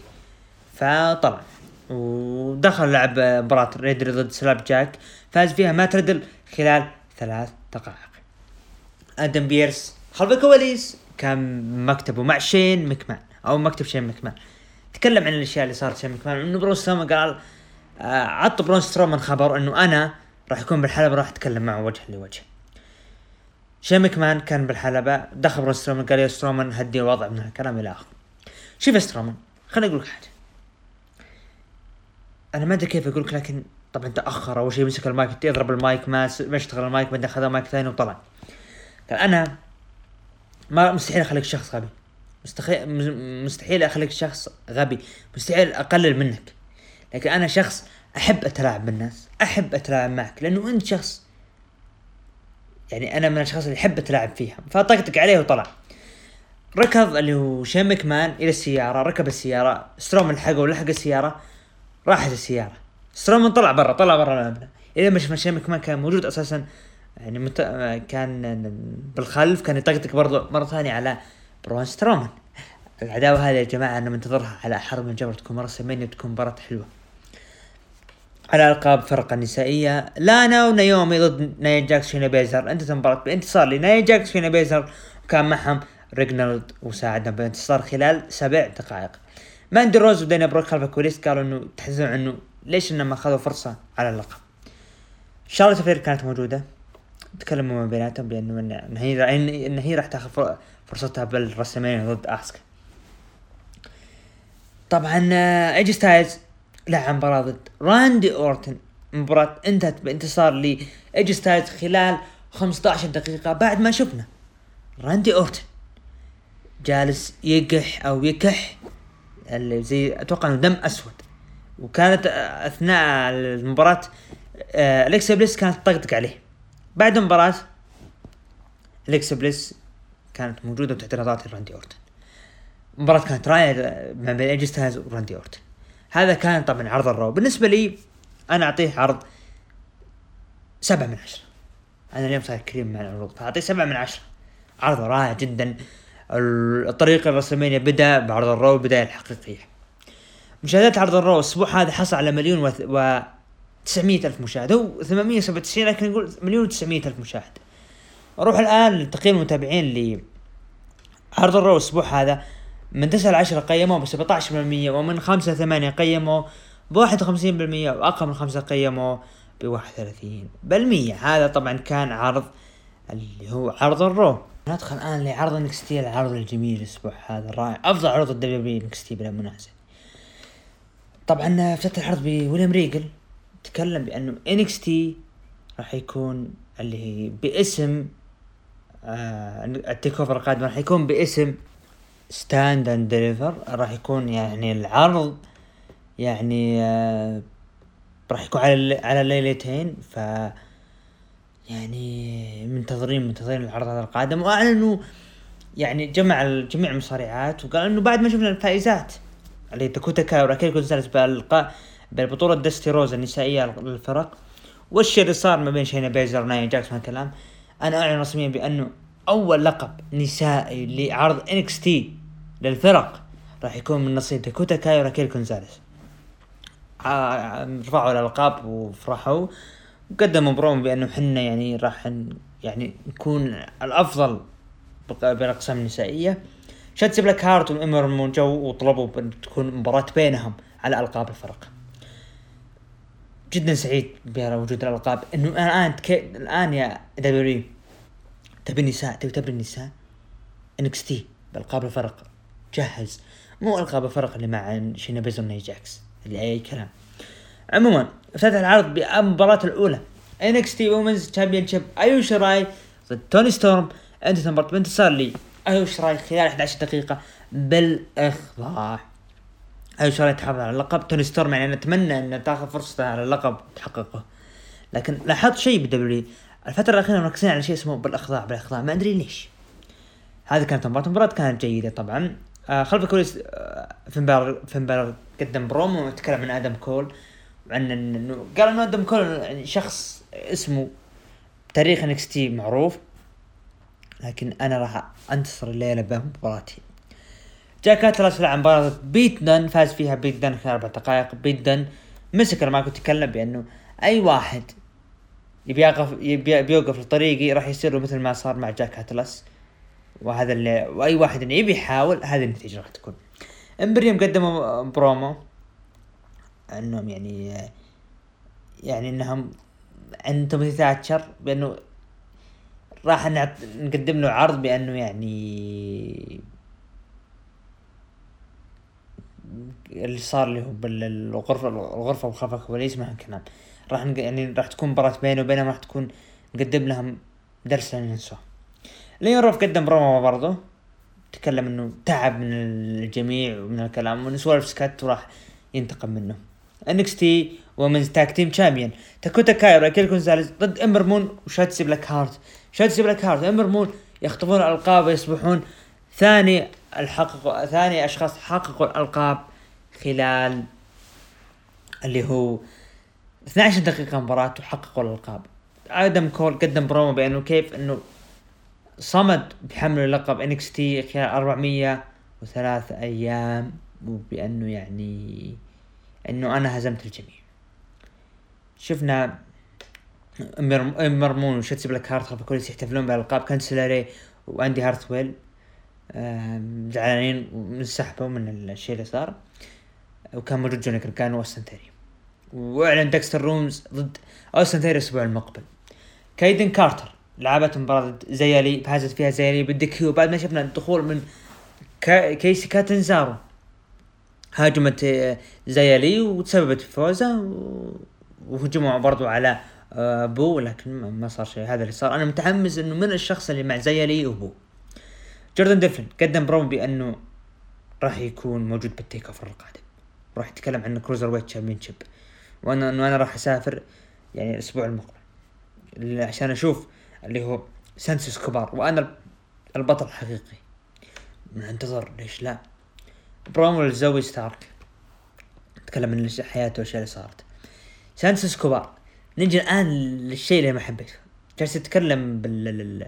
فطلع ودخل لعب مباراة ريدر ضد سلاب جاك فاز فيها ما تردل خلال ثلاث دقائق. آدم بيرس خلف الكواليس. كان مكتبه مع شين مكمان أو مكتب شين مكمان. تكلم عن الأشياء اللي صارت شين مكمان. إنه برون سترومان قال عط برون سترومان خبر إنه أنا راح أكون بالحلبة راح أتكلم معه وجها لوجه. شين مكمان كان بالحلبة دخل برون سترومان قال يا سترومان هدي الوضع من الكلام إلى آخره. شوف يا سترومان خليني أقول لك حاجة. أنا ما أدري كيف أقول لك لكن طبعا تأخر. أول شيء مسك المايك يضرب المايك ما ما اشتغل المايك بعدين اخذ مايك ثاني وطلع. قال أنا ما مستحيل أخليك شخص غبي. مستحيل مستحيل أخليك شخص غبي. مستحيل أقلل منك. لكن أنا شخص أحب أتلاعب بالناس أحب أتلاعب معك لأنه أنت شخص. يعني أنا من الأشخاص اللي أحب أتلاعب فيها. فطقطق عليه وطلع. ركض اللي هو شين مكمان إلى السيارة ركب السيارة ستروم لحقه ولحق السيارة راحت السيارة. سترومان طلع برا طلع برا المبنى إلى ما شفنا شين مكمان كان موجود أساسا يعني مت... كان بالخلف كان يطقطق برضو مرة ثانية على برون سترومان. العداوة هذه يا جماعة أنا منتظرها على حرب من جبر تكون مرة سميني وتكون مباراة حلوة. على ألقاب فرقة نسائية. لانا ونيومي ضد نايا جاكس فينا بيزر. انتهت المباراه بانتصار لنايا جاكس فينا بيزر. وكان معهم ريجنالد وساعدهم بانتصار خلال سبع دقائق. ماندي روز ودينا بروك خلف الكواليس قالوا إنه تحزنون إنه ليش إنهم أخذوا فرصة على اللقب. شارلوت فلير كانت موجودة. تكلموا ما بيناتهم بأنه ان هي ان هي راح تاخذ فرصتها بالرسمين ضد اسكا طبعا آه، ايجي ستايلز لعب مباراة ضد راندي أورتن. مباراة انتهت بانتصار لايجي ستايلز خلال 15 دقيقة بعد ما شفنا راندي أورتن جالس يقح أو يكح اللي زي أتوقع إنه دم أسود. وكانت أثناء المباراة آه، الكسا بليس كانت تطقطق عليه. بعد المباراة الكسا بليس كانت موجودة تحت نظارة راندي أورتن. المباراة كانت رائعة ما بين ايجي ستايلز وراندي أورتن. هذا كان طبعا عرض الرو. بالنسبة لي أنا أعطيه عرض سبعة من عشرة. أنا اليوم صاير كريم مع العروض فأعطيه سبعة من عشرة. عرض رائع جدا. الطريق ال WrestleMania بدأ بعرض ال Raw البداية الحقيقية. مشاهدات عرض ال Raw الأسبوع هذا حصل على مليون و... 900 ألف مشاهد هو 897 لكن نقول مليون و900 ألف مشاهد نروح الآن لتقييم المتابعين ل عرض ال Raw الأسبوع هذا من 9 ل 10 قيموا ب 17% ومن 5 ل 8 قيموا ب 51% وأقل من 5 قيموا ب 31% هذا طبعا كان عرض اللي هو عرض ال Raw ندخل الآن لعرض NXT العرض الجميل. الأسبوع هذا الرائع أفضل عرض ال WWE NXT بلا منازع. طبعا افتتح العرض بويليام ريجل. تكلم بأنه NXT راح يكون اللي هي باسم آه ال TakeOver القادم راح يكون باسم Stand and Deliver راح يكون يعني العرض يعني آه راح يكون على على ليلتين. ف يعني منتظرين منتظرين العرض هذا القادم. وأعلنوا يعني جمع جميع المصارعات وقال إنه بعد ما شفنا الفائزات اللي داكوتا كاي وراكيل جونزاليس بالقاء بالبطولة دستي روز النسائية للفرق. والشيء اللي صار ما بين شينا بيزلر ونايا جاكس الكلام أنا أعلن رسميا بأنه أول لقب نسائي لعرض NXT للفرق راح يكون من نصيب داكوتا كاي وراكيل كونزاليس. رفعوا الألقاب وفرحوا. وقدموا برومو بأنه حنا يعني راح يعني نكون الأفضل بالأقسام النسائية. شاتسي بلاك هارت وامبر مون جو وطلبوا تكون مباراة بينهم على ألقاب الفرق. جدا سعيد بوجود الألقاب. إنه الآن. الآن يا WWE تبي النساء تبي تبي النساء NXT بألقاب الفرق. جهز. مو ألقاب الفرق اللي مع شينا بيزون جاكس اللي أي كلام. عموما افتتح العرض بالمباراة الأولى. NXT Women's Championship ايو شراي ضد توني ستورم. انتهت المباراة بانتصار لي. ايو شراي خلال 11 دقيقة. بالاخضاع ايو شراي تحافظ على اللقب؟ توني ستورم يعني نتمنى ان تاخذ فرصته على اللقب تحققه لكن لاحظت شيء ب WWE الفترة الأخيرة مركزين على شيء اسمه بالإخضاع بالإخضاع. ما أدري ليش. هذه كانت مباراة المباراة كانت جيدة طبعا. آه خلف الكواليس آه فين بالور قدم برومو وتكلم عن آدم كول. وعن إنه قال إنه آدم كول يعني شخص اسمه تاريخ NXT معروف. لكن أنا راح أنتصر الليلة بمباراتي. جيك اتلاس لعب مباراة بيت دن فاز فيها بيت دن خلال أربع دقائق. بيت دن مسك ما كنت اتكلم بأنه أي واحد يبي يقف يبي بيوقف لطريقي راح يصير له مثل ما صار مع جاك اتلاس وهذا اللي وأي واحد إنه يبي يحاول هذه النتيجة راح تكون. إمبريوم قدموا برومو. إنهم يعني يعني إنهم عند توماس تاتشر بأنه راح نقدم له عرض بأنه يعني اللي صار اللي هو بالغرفة الغرفة خلف الكواليس ما كلام راح يعني راح تكون مباراة بينه وبينهم راح تكون نقدم لهم درس لن ينسوه لين روف قدم برومو برضه تكلم إنه تعب من الجميع ومن الكلام وان سوالف سكت وراح ينتقم منه. NXT Women's Tag Team Champion داكوتا كاي راكيل كونزاليز ضد إمبر مون وشاتسي بلاك هارت. شاتسي بلاك هارت إمبر مون يخطفون الألقاب ويصبحون ثاني الحقق ثاني أشخاص حققوا الألقاب خلال اللي هو 12 دقيقة مباراة وحققوا الألقاب. آدم كول قدم برومو بأنه كيف أنه صمد بحمل لقب NXT خلال 403 أيام وبأنه يعني أنه أنا هزمت الجميع. شفنا امبر مون وشاتسي بلاك هارت خلف الكواليس يحتفلون بالألقاب. كانديس لوري وأندي هارتويل زعلانين وانسحبوا من الشيء اللي صار. وكان موجود جوني قارقانو واوستن ثيوري. واعلن ديكستر لومس ضد أوستن ثيوري الأسبوع المقبل. كايدن كارتر لعبت مباراة زيالي فازت فيها زيالي بال DQ بعد ما شفنا الدخول من كيسي كاتنزارو هاجمت آه، زيالي وتسببت في فوزه وهجموا برضو على آه، بو. لكن ما صار شيء. هذا اللي صار. أنا متحمس إنه من الشخص اللي مع زيالي وبو جوردن ديفلن قدم برومو بأنه راح يكون موجود بال TakeOver القادم. راح يتكلم عن Cruiserweight Championship وأنا إنه أنا راح أسافر يعني الأسبوع المقبل. عشان أشوف اللي هو سانتوس اسكوبار وأنا البطل الحقيقي منتظر ليش لا. برومو لزوي ستارك. تكلم عن حياته والاشياء اللي صارت. سانتوس اسكوبار نجي الآن للشيء اللي ما حبيته جالس يتكلم بال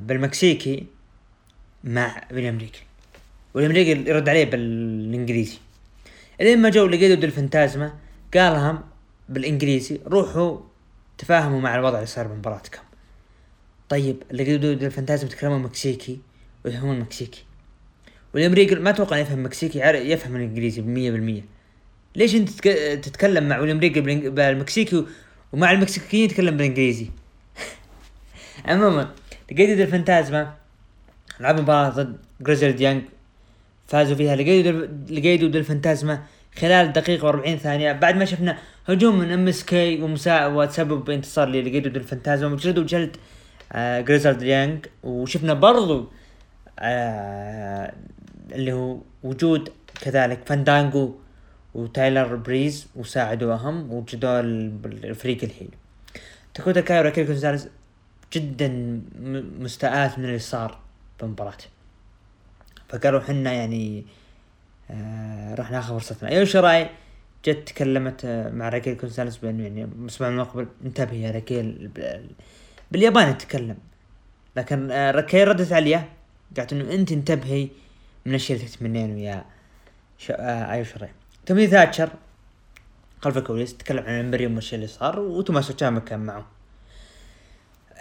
بالمكسيكي مع ويليام ريجل يرد عليه بالإنجليزي. إلين ما جو دي الفانتازما قالهم بالإنجليزي روحوا تفاهموا مع الوضع اللي صار بمباراتكم. طيب لقيتوا الفانتازما يتكلمون مكسيكي ويفهمون مكسيكي. ويليام ريغال ما أتوقع يفهم مكسيكي يفهم الإنجليزي بمية بالمية. ليش أنت تتك- تتكلم مع بالإنج- بالمكسيكي ومع المكسيكيين يتكلم بالإنجليزي؟ (laughs) عموما Legado del Fantasma لعبوا مباراة ضد Grizzled Young فازوا فيها. Legado del Fantasma خلال دقيقة و40 ثانية. بعد ما شفنا هجوم من MSK ومسا وتسبب بانتصار del Fantasma وجلدوا جلد آه Grizzled Young وشفنا برضو آه اللي هو وجود كذلك فاندانجو وتايلر بريز وساعدوهم وجدوا ال- الفريق ال heel داكوتا كاي وراكيل جدا مستاءات من اللي صار بالمباراة فقالوا حنا يعني آه راح ناخذ فرصتنا ايو شيراي جت تكلمت آه، مع راكيل غونزاليس بانه يعني الأسبوع المقبل انتبهي يا راكيل بال- بالياباني تتكلم لكن آه راكيل ردت عليه قالت إنه أنت انتبهي من الشيء اللي تتمنينه يا ش... آه ايو شيراي تيموثي ثاتشر خلف الكواليس تكلم عن Imperium والشيء اللي صار وتوماسو تشامبا كان معه.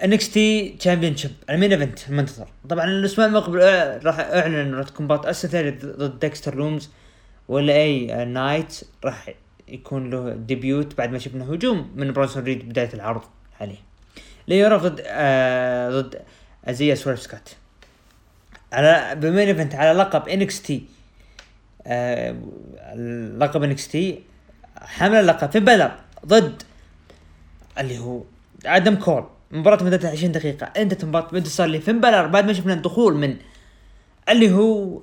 NXT championship ال main event المنتظر طبعا الأسبوع المقبل راح أعلن راح تكون مباراة اسا ضد ديكستر لوميس ولا أي نايت راح يكون له ديبيوت بعد ما شفنا هجوم من برونسون ريد بداية العرض عليه ليورا ضد آه ضد ازيا سويرف سكوت على بمين ايفنت على لقب انكس تي آه لقب انكس تي حمل اللقب في بلر ضد اللي هو آدم كول مباراة مدتها 20 دقيقة. انتهت المباراة بانتصار لفين بالر بعد ما شفنا الدخول من اللي هو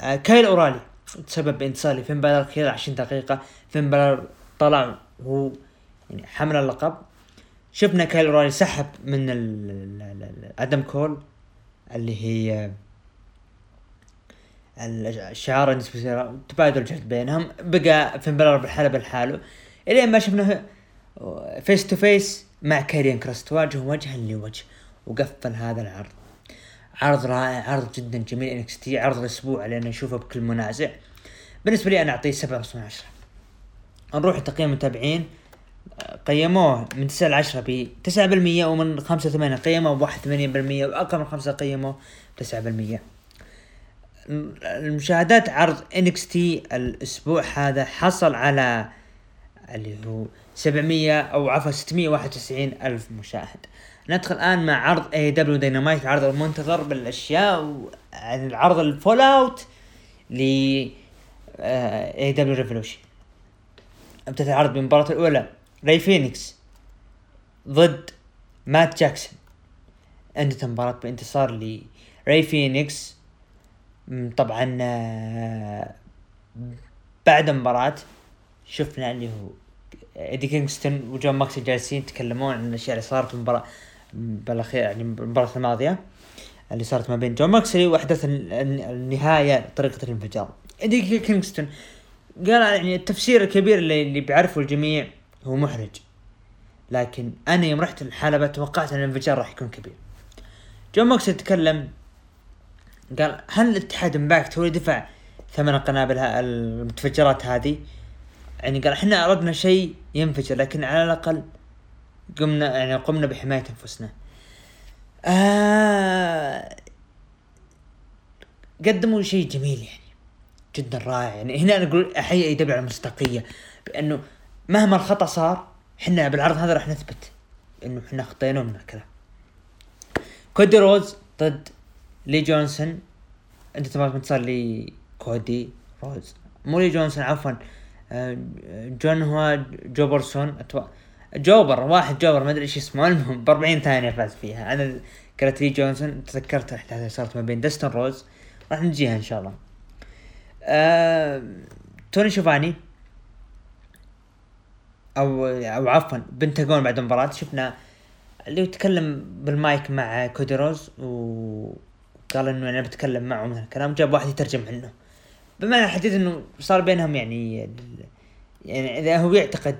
آه كايل أورايلي. تسبب بانتصار لفين بالر خلال 20 دقيقة. فين بالر طلع وهو يعني حمل اللقب. شفنا كايل أورايلي سحب من آدم كول اللي هي ال- الشعار النسبة تبادل الجهد بينهم. بقى فين بالر بالحلبة لحاله إلين ما شفنا face to face مع كاريان كروس واجه وجها لوجه وقفل هذا العرض. عرض رائع عرض جدا جميل NXT عرض الأسبوع أنا أشوفه بلا منازع. بالنسبة لي أنا أعطيه سبعة ونص من عشرة. نروح لتقييم المتابعين. قيموه من 9 ل 10 ب 9% ومن 5 ل 8 قيموه ب 81% وأقل من 5 قيموه ب 9% المشاهدات عرض NXT الأسبوع هذا حصل على اللي هو 700 أو عفوا 691 ألف مشاهد. ندخل الآن مع عرض AEW Dynamite العرض المنتظر بالأشياء عن العرض ال fallout ل AEW Revolution ابتدت العرض بالمباراة الأولى. راي فينيكس ضد مات جاكسون انتهت المباراة بانتصار لراي فينيكس م، طبعا آه، بعد المباراة شفنا اللي هو إيدي كينغستون وجون موكس جالسين يتكلمون عن الأشياء اللي صارت المباراة بالأخير يعني المباراة الماضية اللي صارت ما بين جون موكسلي وأحداث ال- ال- النهاية طريقة الانفجار. إيدي كينغستون قال يعني التفسير الكبير اللي, اللي بيعرفه الجميع هو محرج. لكن أنا يوم رحت الحلبة توقعت إن الانفجار راح يكون كبير. جون موكسلي تكلم قال هل الاتحاد امباكت هو اللي دفع ثمن القنابل المتفجرات هذه؟ يعني قال إحنا أردنا شيء ينفجر لكن على الأقل قمنا يعني قمنا بحماية أنفسنا. آه قدموا شيء جميل يعني جدا رائع. يعني هنا أنا أقول أحيي أي على المصداقية بأنه مهما الخطأ صار إحنا بالعرض هذا راح نثبت إنه إحنا خطينا من الكلام. كودي روز ضد لي جونسون. أنت تبغى انتصار لكودي روز. مولي جونسون عفوا. آه، جون هو جوبرسون أتو... جوبر واحد جوبر ما أدري إيش اسمه المهم ب 40 ثانية فاز فيها. أنا قالت لي جونسون تذكرت الاحداث صارت ما بين دستن روز. راح نجيها إن شاء الله. توني شوفاني. أو أو عفوا بنتاغون بعد المباراة. شفنا اللي يتكلم بالمايك مع كودي روز وقال إنه أنا بتكلم معه من الكلام جاب واحد يترجم عنه. بمعنى الحديث إنه صار بينهم يعني يعني إذا هو يعتقد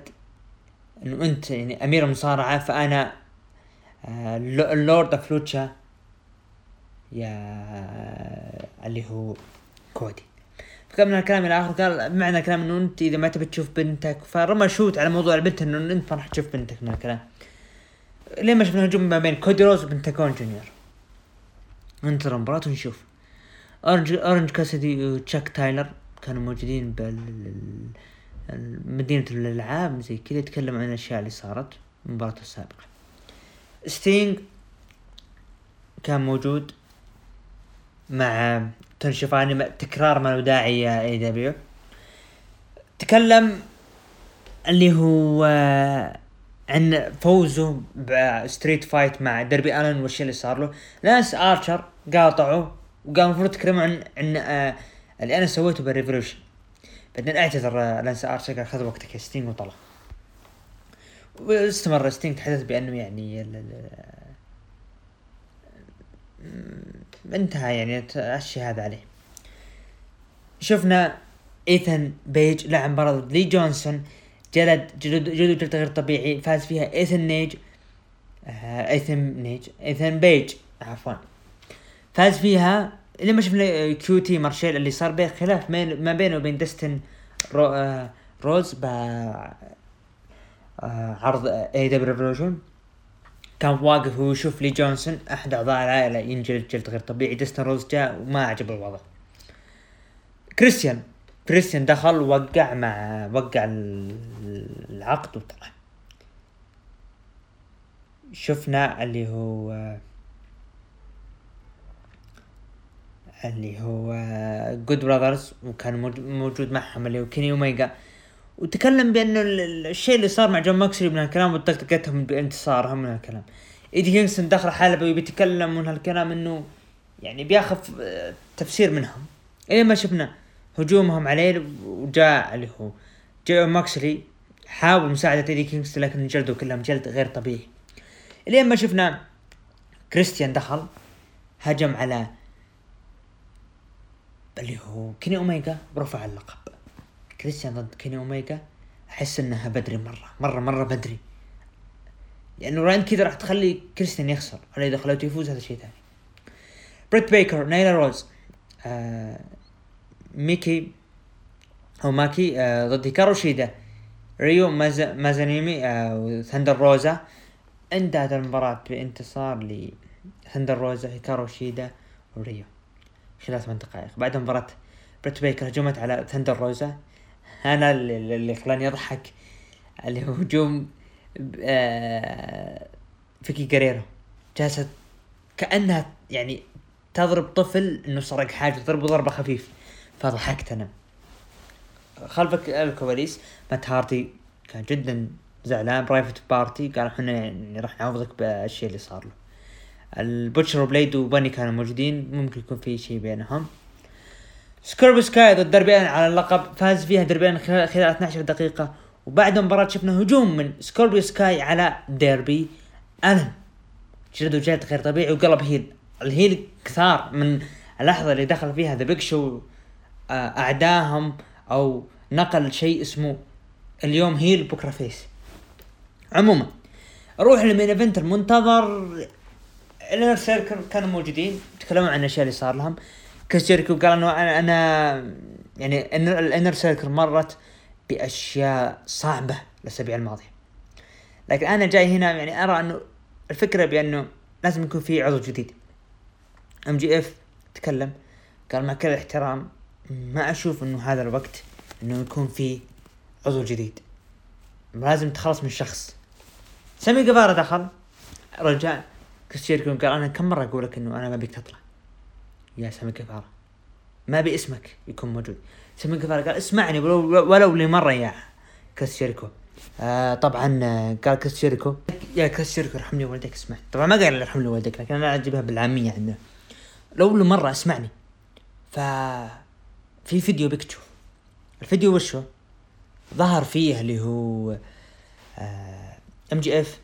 إنه أنت يعني أمير المصارعة فأنا ال lord of lucha يا اللي هو كودي. فكان من الكلام إلى آخره قال بمعنى الكلام إنه أنت إذا ما تبي تشوف بنتك فرمى shoot على موضوع البنت إنه أنت ما راح تشوف بنتك من الكلام. ليه ما شفنا هجوم ما بين كودي روز وبنتاغون جونيور ننتظر المباراة ونشوف. اورنج أورنج كاسدي وتشاك تايلور كانوا موجودين مدينة الألعاب زي كذا يتكلم عن الأشياء اللي صارت المباراة السابقة. ستينج كان موجود مع توني شيفاني تكرار ما له داعي يا AEW تكلم اللي هو عن فوزه ب street fight مع داربي الن والشيء اللي صار له. لانس ارشر قاطعوا وقال المفروض تكلموا عن عن آه اللي أنا سويته بال Revolution بعدين أعتذر آه، لانس ارشر قال خذ وقتك. ستينج وطلع. واستمر. ستينج تحدث بأنه يعني انتهى يعني الشيء هذا عليه. شفنا ايثن بيج لعب مباراة لي جونسون. جلد جلد جلد جلد غير طبيعي. فاز فيها ايثن نيج. آه ايثن نيج. ايثن بيج. عفوا. فاز فيها لما شفنا كيو تي مارشيل اللي صار بين خلاف ما بينه وبين دستن رو آه روز ب آه عرض AEW Revolution كان واقف ويشوف لي جونسون أحد أعضاء العائلة ينجلد جلد غير طبيعي. دستن روز جاء وما عجب الوضع. كريستيان كريستيان دخل وقع مع وقع العقد وطلع. شفنا اللي هو اللي هو Good Brothers وكان موجود معهم اللي هو كيني اوميجا وتكلم بانه الشيء اللي صار مع جون موكسلي من هالكلام وطقطقتهم بانتصارهم من هالكلام. إيدي كينغستون دخل حلبة وبيتكلم من هالكلام إنه يعني بياخذ تفسير منهم. الين ما شفنا هجومهم عليه وجاء اللي هو جون موكسلي حاول مساعدة إيدي كينغستون لكن جلده كلهم جلد غير طبيعي. الين ما شفنا كريستيان دخل هجم على اللي هو كيني اوميجا ورفع اللقب. كريستيان ضد كيني اوميجا أحس إنها بدري مرة مرة مرة بدري. لأنه راين كذا راح تخلي كريستيان يخسر ولا إذا خليته يفوز هذا شيء ثاني. بريت بيكر نايلا روز آه ميكي أو ماكي آه ضد هيكارو شيدا. ريو ماز... مازانيمي آه وثندر روزا. انتهت المباراة بانتصار لثندر روزا هيكارو شيدا وريو. خلال ثمان دقائق بعد مباراة بريت بيكر هجمت على ثندر روزا. أنا اللي خلاني أضحك اللي هو هجوم آه فيكي جيريرو جالسة كأنها يعني تضرب طفل إنه سرق حاجة تضربه ضربة خفيف فضحكت أنا. خلف الكواليس مات هاردي كان جدا زعلان Private Party قال إحنا يعني راح نعوضك بالشيء اللي صار له. البوتشر وبليد وبني كانوا موجودين ممكن يكون في شيء بينهم. سكوربيو سكاي ضد داربي ألن على اللقب فاز فيها داربي ألن خلال, خلال 12 دقيقة. وبعد المباراة شفنا هجوم من سكوربيو سكاي على داربي جلده جلد غير طبيعي وقلب heel ال heel كثار من اللحظة اللي دخل فيها ذا بيج شو أعدادهم أو نقل شيء اسمه اليوم heel بكره face عموما روح لل main event المنتظر. ال Inner Circle كانوا موجودين تكلموا عن الأشياء اللي صار لهم. كريس جيريكو قال إنه أنا, أنا يعني ال Inner Circle مرت بأشياء صعبة الاسابيع الماضية. لكن أنا جاي هنا يعني أرى إنه الفكرة بأنه لازم يكون في عضو جديد. ام جي اف تكلم قال مع كل الاحترام ما أشوف إنه هذا الوقت إنه يكون في عضو جديد. لازم تخلص من شخص. سامي جيفارا دخل رجع كريس قال أنا كم مرة أقول لك إنه أنا ما بيك تطلع؟ يا سامي جيفارا ما أبي اسمك يكون موجود. سامي جيفارا قال اسمعني ولو ولو لمره يا كريس جيريكو آه طبعا آه، قال كريس جيريكو يا كريس جيريكو ارحمني والديك اسمع طبعا ما قال ارحمني والديك لكن أنا اجيبها بالعامية عنده لو لمره اسمعني. ف في فيديو بيك تشوف. الفيديو وشو؟ ظهر فيه اللي هو ام جي اف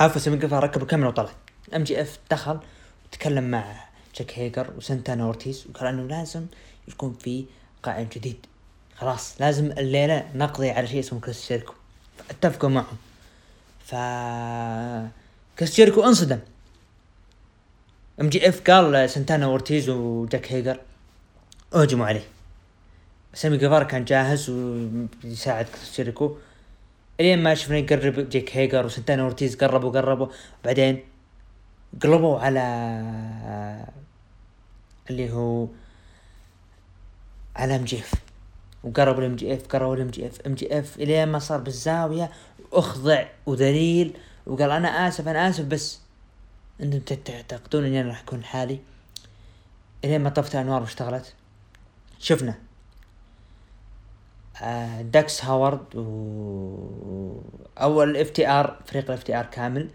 عفوا جيفارا ركب الكاميرا وطلع. ام جي اف دخل وتكلم مع جيك هيجر وسنتانا اورتيز وقال إنه لازم يكون في قائد جديد. خلاص لازم الليلة نقضي على شيء اسمه كريس جيريكو اتفقوا معهم. ف كريس جيريكو انصدم. ام جي اف قال سنتانا اورتيز وجيك هيجر اهجموا عليه. سامي جيفارا كان جاهز ويساعد كريس جيريكو إلين ما شفنا يقرب جيك هيجر وسنتانا اورتيز قربوا قربوا بعدين قلبوا على اللي هو على ام جي اف وقربوا الام جي اف قربوا الام جي اف ام جي اف الين ما صار بالزاوية أخضع وذليل وقال أنا آسف أنا آسف بس أنتم تعتقدون إني أنا راح أكون حالي. الين ما طفت الانوار واشتغلت. شفنا. آه، داكس هاروود و أول FTR فريق ال FTR كامل.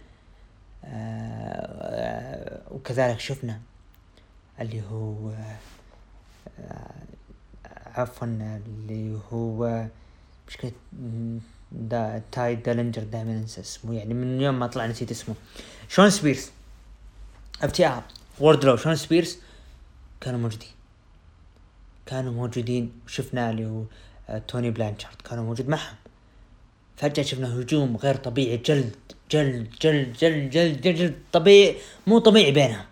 وكذلك شفنا اللي هو آه، عفوا اللي هو مشكلة دا تاي ديلنجر دائما انسى اسمه. يعني من يوم ما طلع نسيت اسمه. شون سبيرز FTR ووردلو شون سبيرز كانوا موجودين. كانوا موجودين وشفنا اللي هو آه، تولي بلانشارد كانوا موجود معهم. فجأة شفنا هجوم غير طبيعي جلد. جلد جلد جلد جلد جلد, جلد طبيعي مو طبيعي بينهم.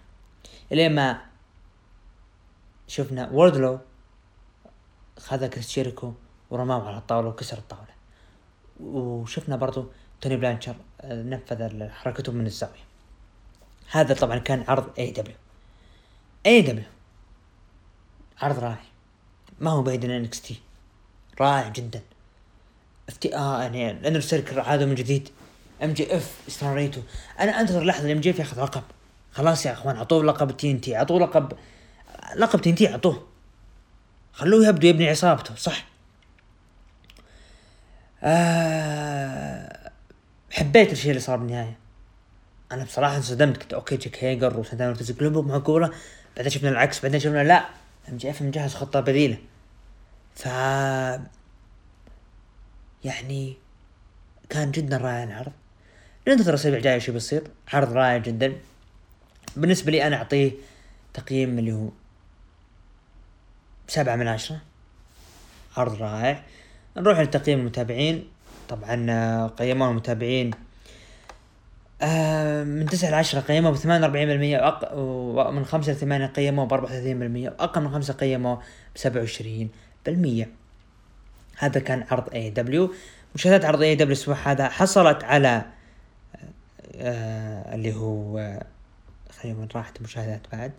إلين ما شفنا ووردلو خذ كريس جيريكو ورماه على الطاولة وكسر الطاولة. وشفنا برضو توني بلانشر آه، نفذ حركته من الزاوية. هذا طبعا كان عرض اي دبليو اي دبليو عرض رائع. ما هو بعيد عن تي رائع جدا. افتي آه يعني الانر سيركل عادوا من جديد. ام جي اف استمريته أنا انتظر لحظة الام جي اف ياخذ لقب خلاص يا اخوان اعطوه لقب تي ان تي اعطوه لقب لقب تي ان تي اعطوه. خلوه يبدو يبني عصابته صح. آه حبيت الشيء اللي صار بالنهاية. أنا بصراحة انصدمت كنت أوكي جيك هيجر وسنتين قلوبهم معقوله بعدين شفنا العكس بعدين شفنا لا ام جي اف مجهز خطة بديلة. ف يعني كان جدا رائع العرض. ننتظر الاسابيع الجايه شو بيصير. عرض رائع جدا. بالنسبة لي أنا أعطيه تقييم اللي هو سبعة من عشرة. عرض رائع. نروح لتقييم المتابعين. طبعا آه، قيموه المتابعين آه، من تسعة لعشرة قيموه بثمانية وأربعين بالمية ومن خمسة لثمانية قيموه بأربعة وثلاثين بالمية وأقل من خمسة قيموه بسبعة وعشرين بالمية. هذا كان عرض اي دبليو مشاهدات عرض اي دبليو الأسبوع هذا حصلت على آه اللي هو آه خلينا من راحت المشاهدات بعد.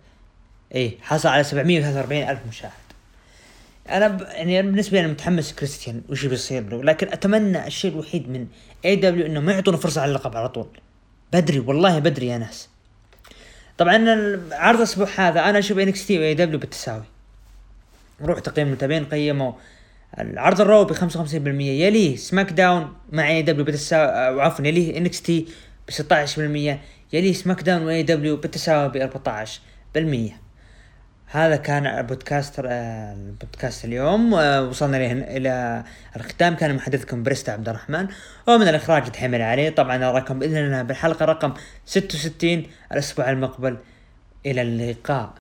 إيه حصل على 743 ألف مشاهد. أنا ب... يعني بالنسبة لي أنا متحمس كريستيان وش بيصير له لكن أتمنى الشيء الوحيد من AEW إنه ما يعطونا فرصة على اللقب على طول. بدري والله بدري يا ناس. طبعا عرض الأسبوع هذا أنا أشوف NXT و AEW بالتساوي. نروح تقييم المتابعين قيموا العرض ال Raw ب 55% يليه سماك داون مع اي دبليو بالتساوي عفوا يليه NXT 16% يليه سماك داون واي دبليو بالتساوي ب 14% هذا كان بودكاست آه، البودكاست اليوم. آه، وصلنا إلى الختام. كان محدثكم بريستا عبد الرحمن. ومن الإخراج تحمل عليه طبعا اراكم بإذن الله بالحلقة رقم 66 الأسبوع المقبل. إلى اللقاء.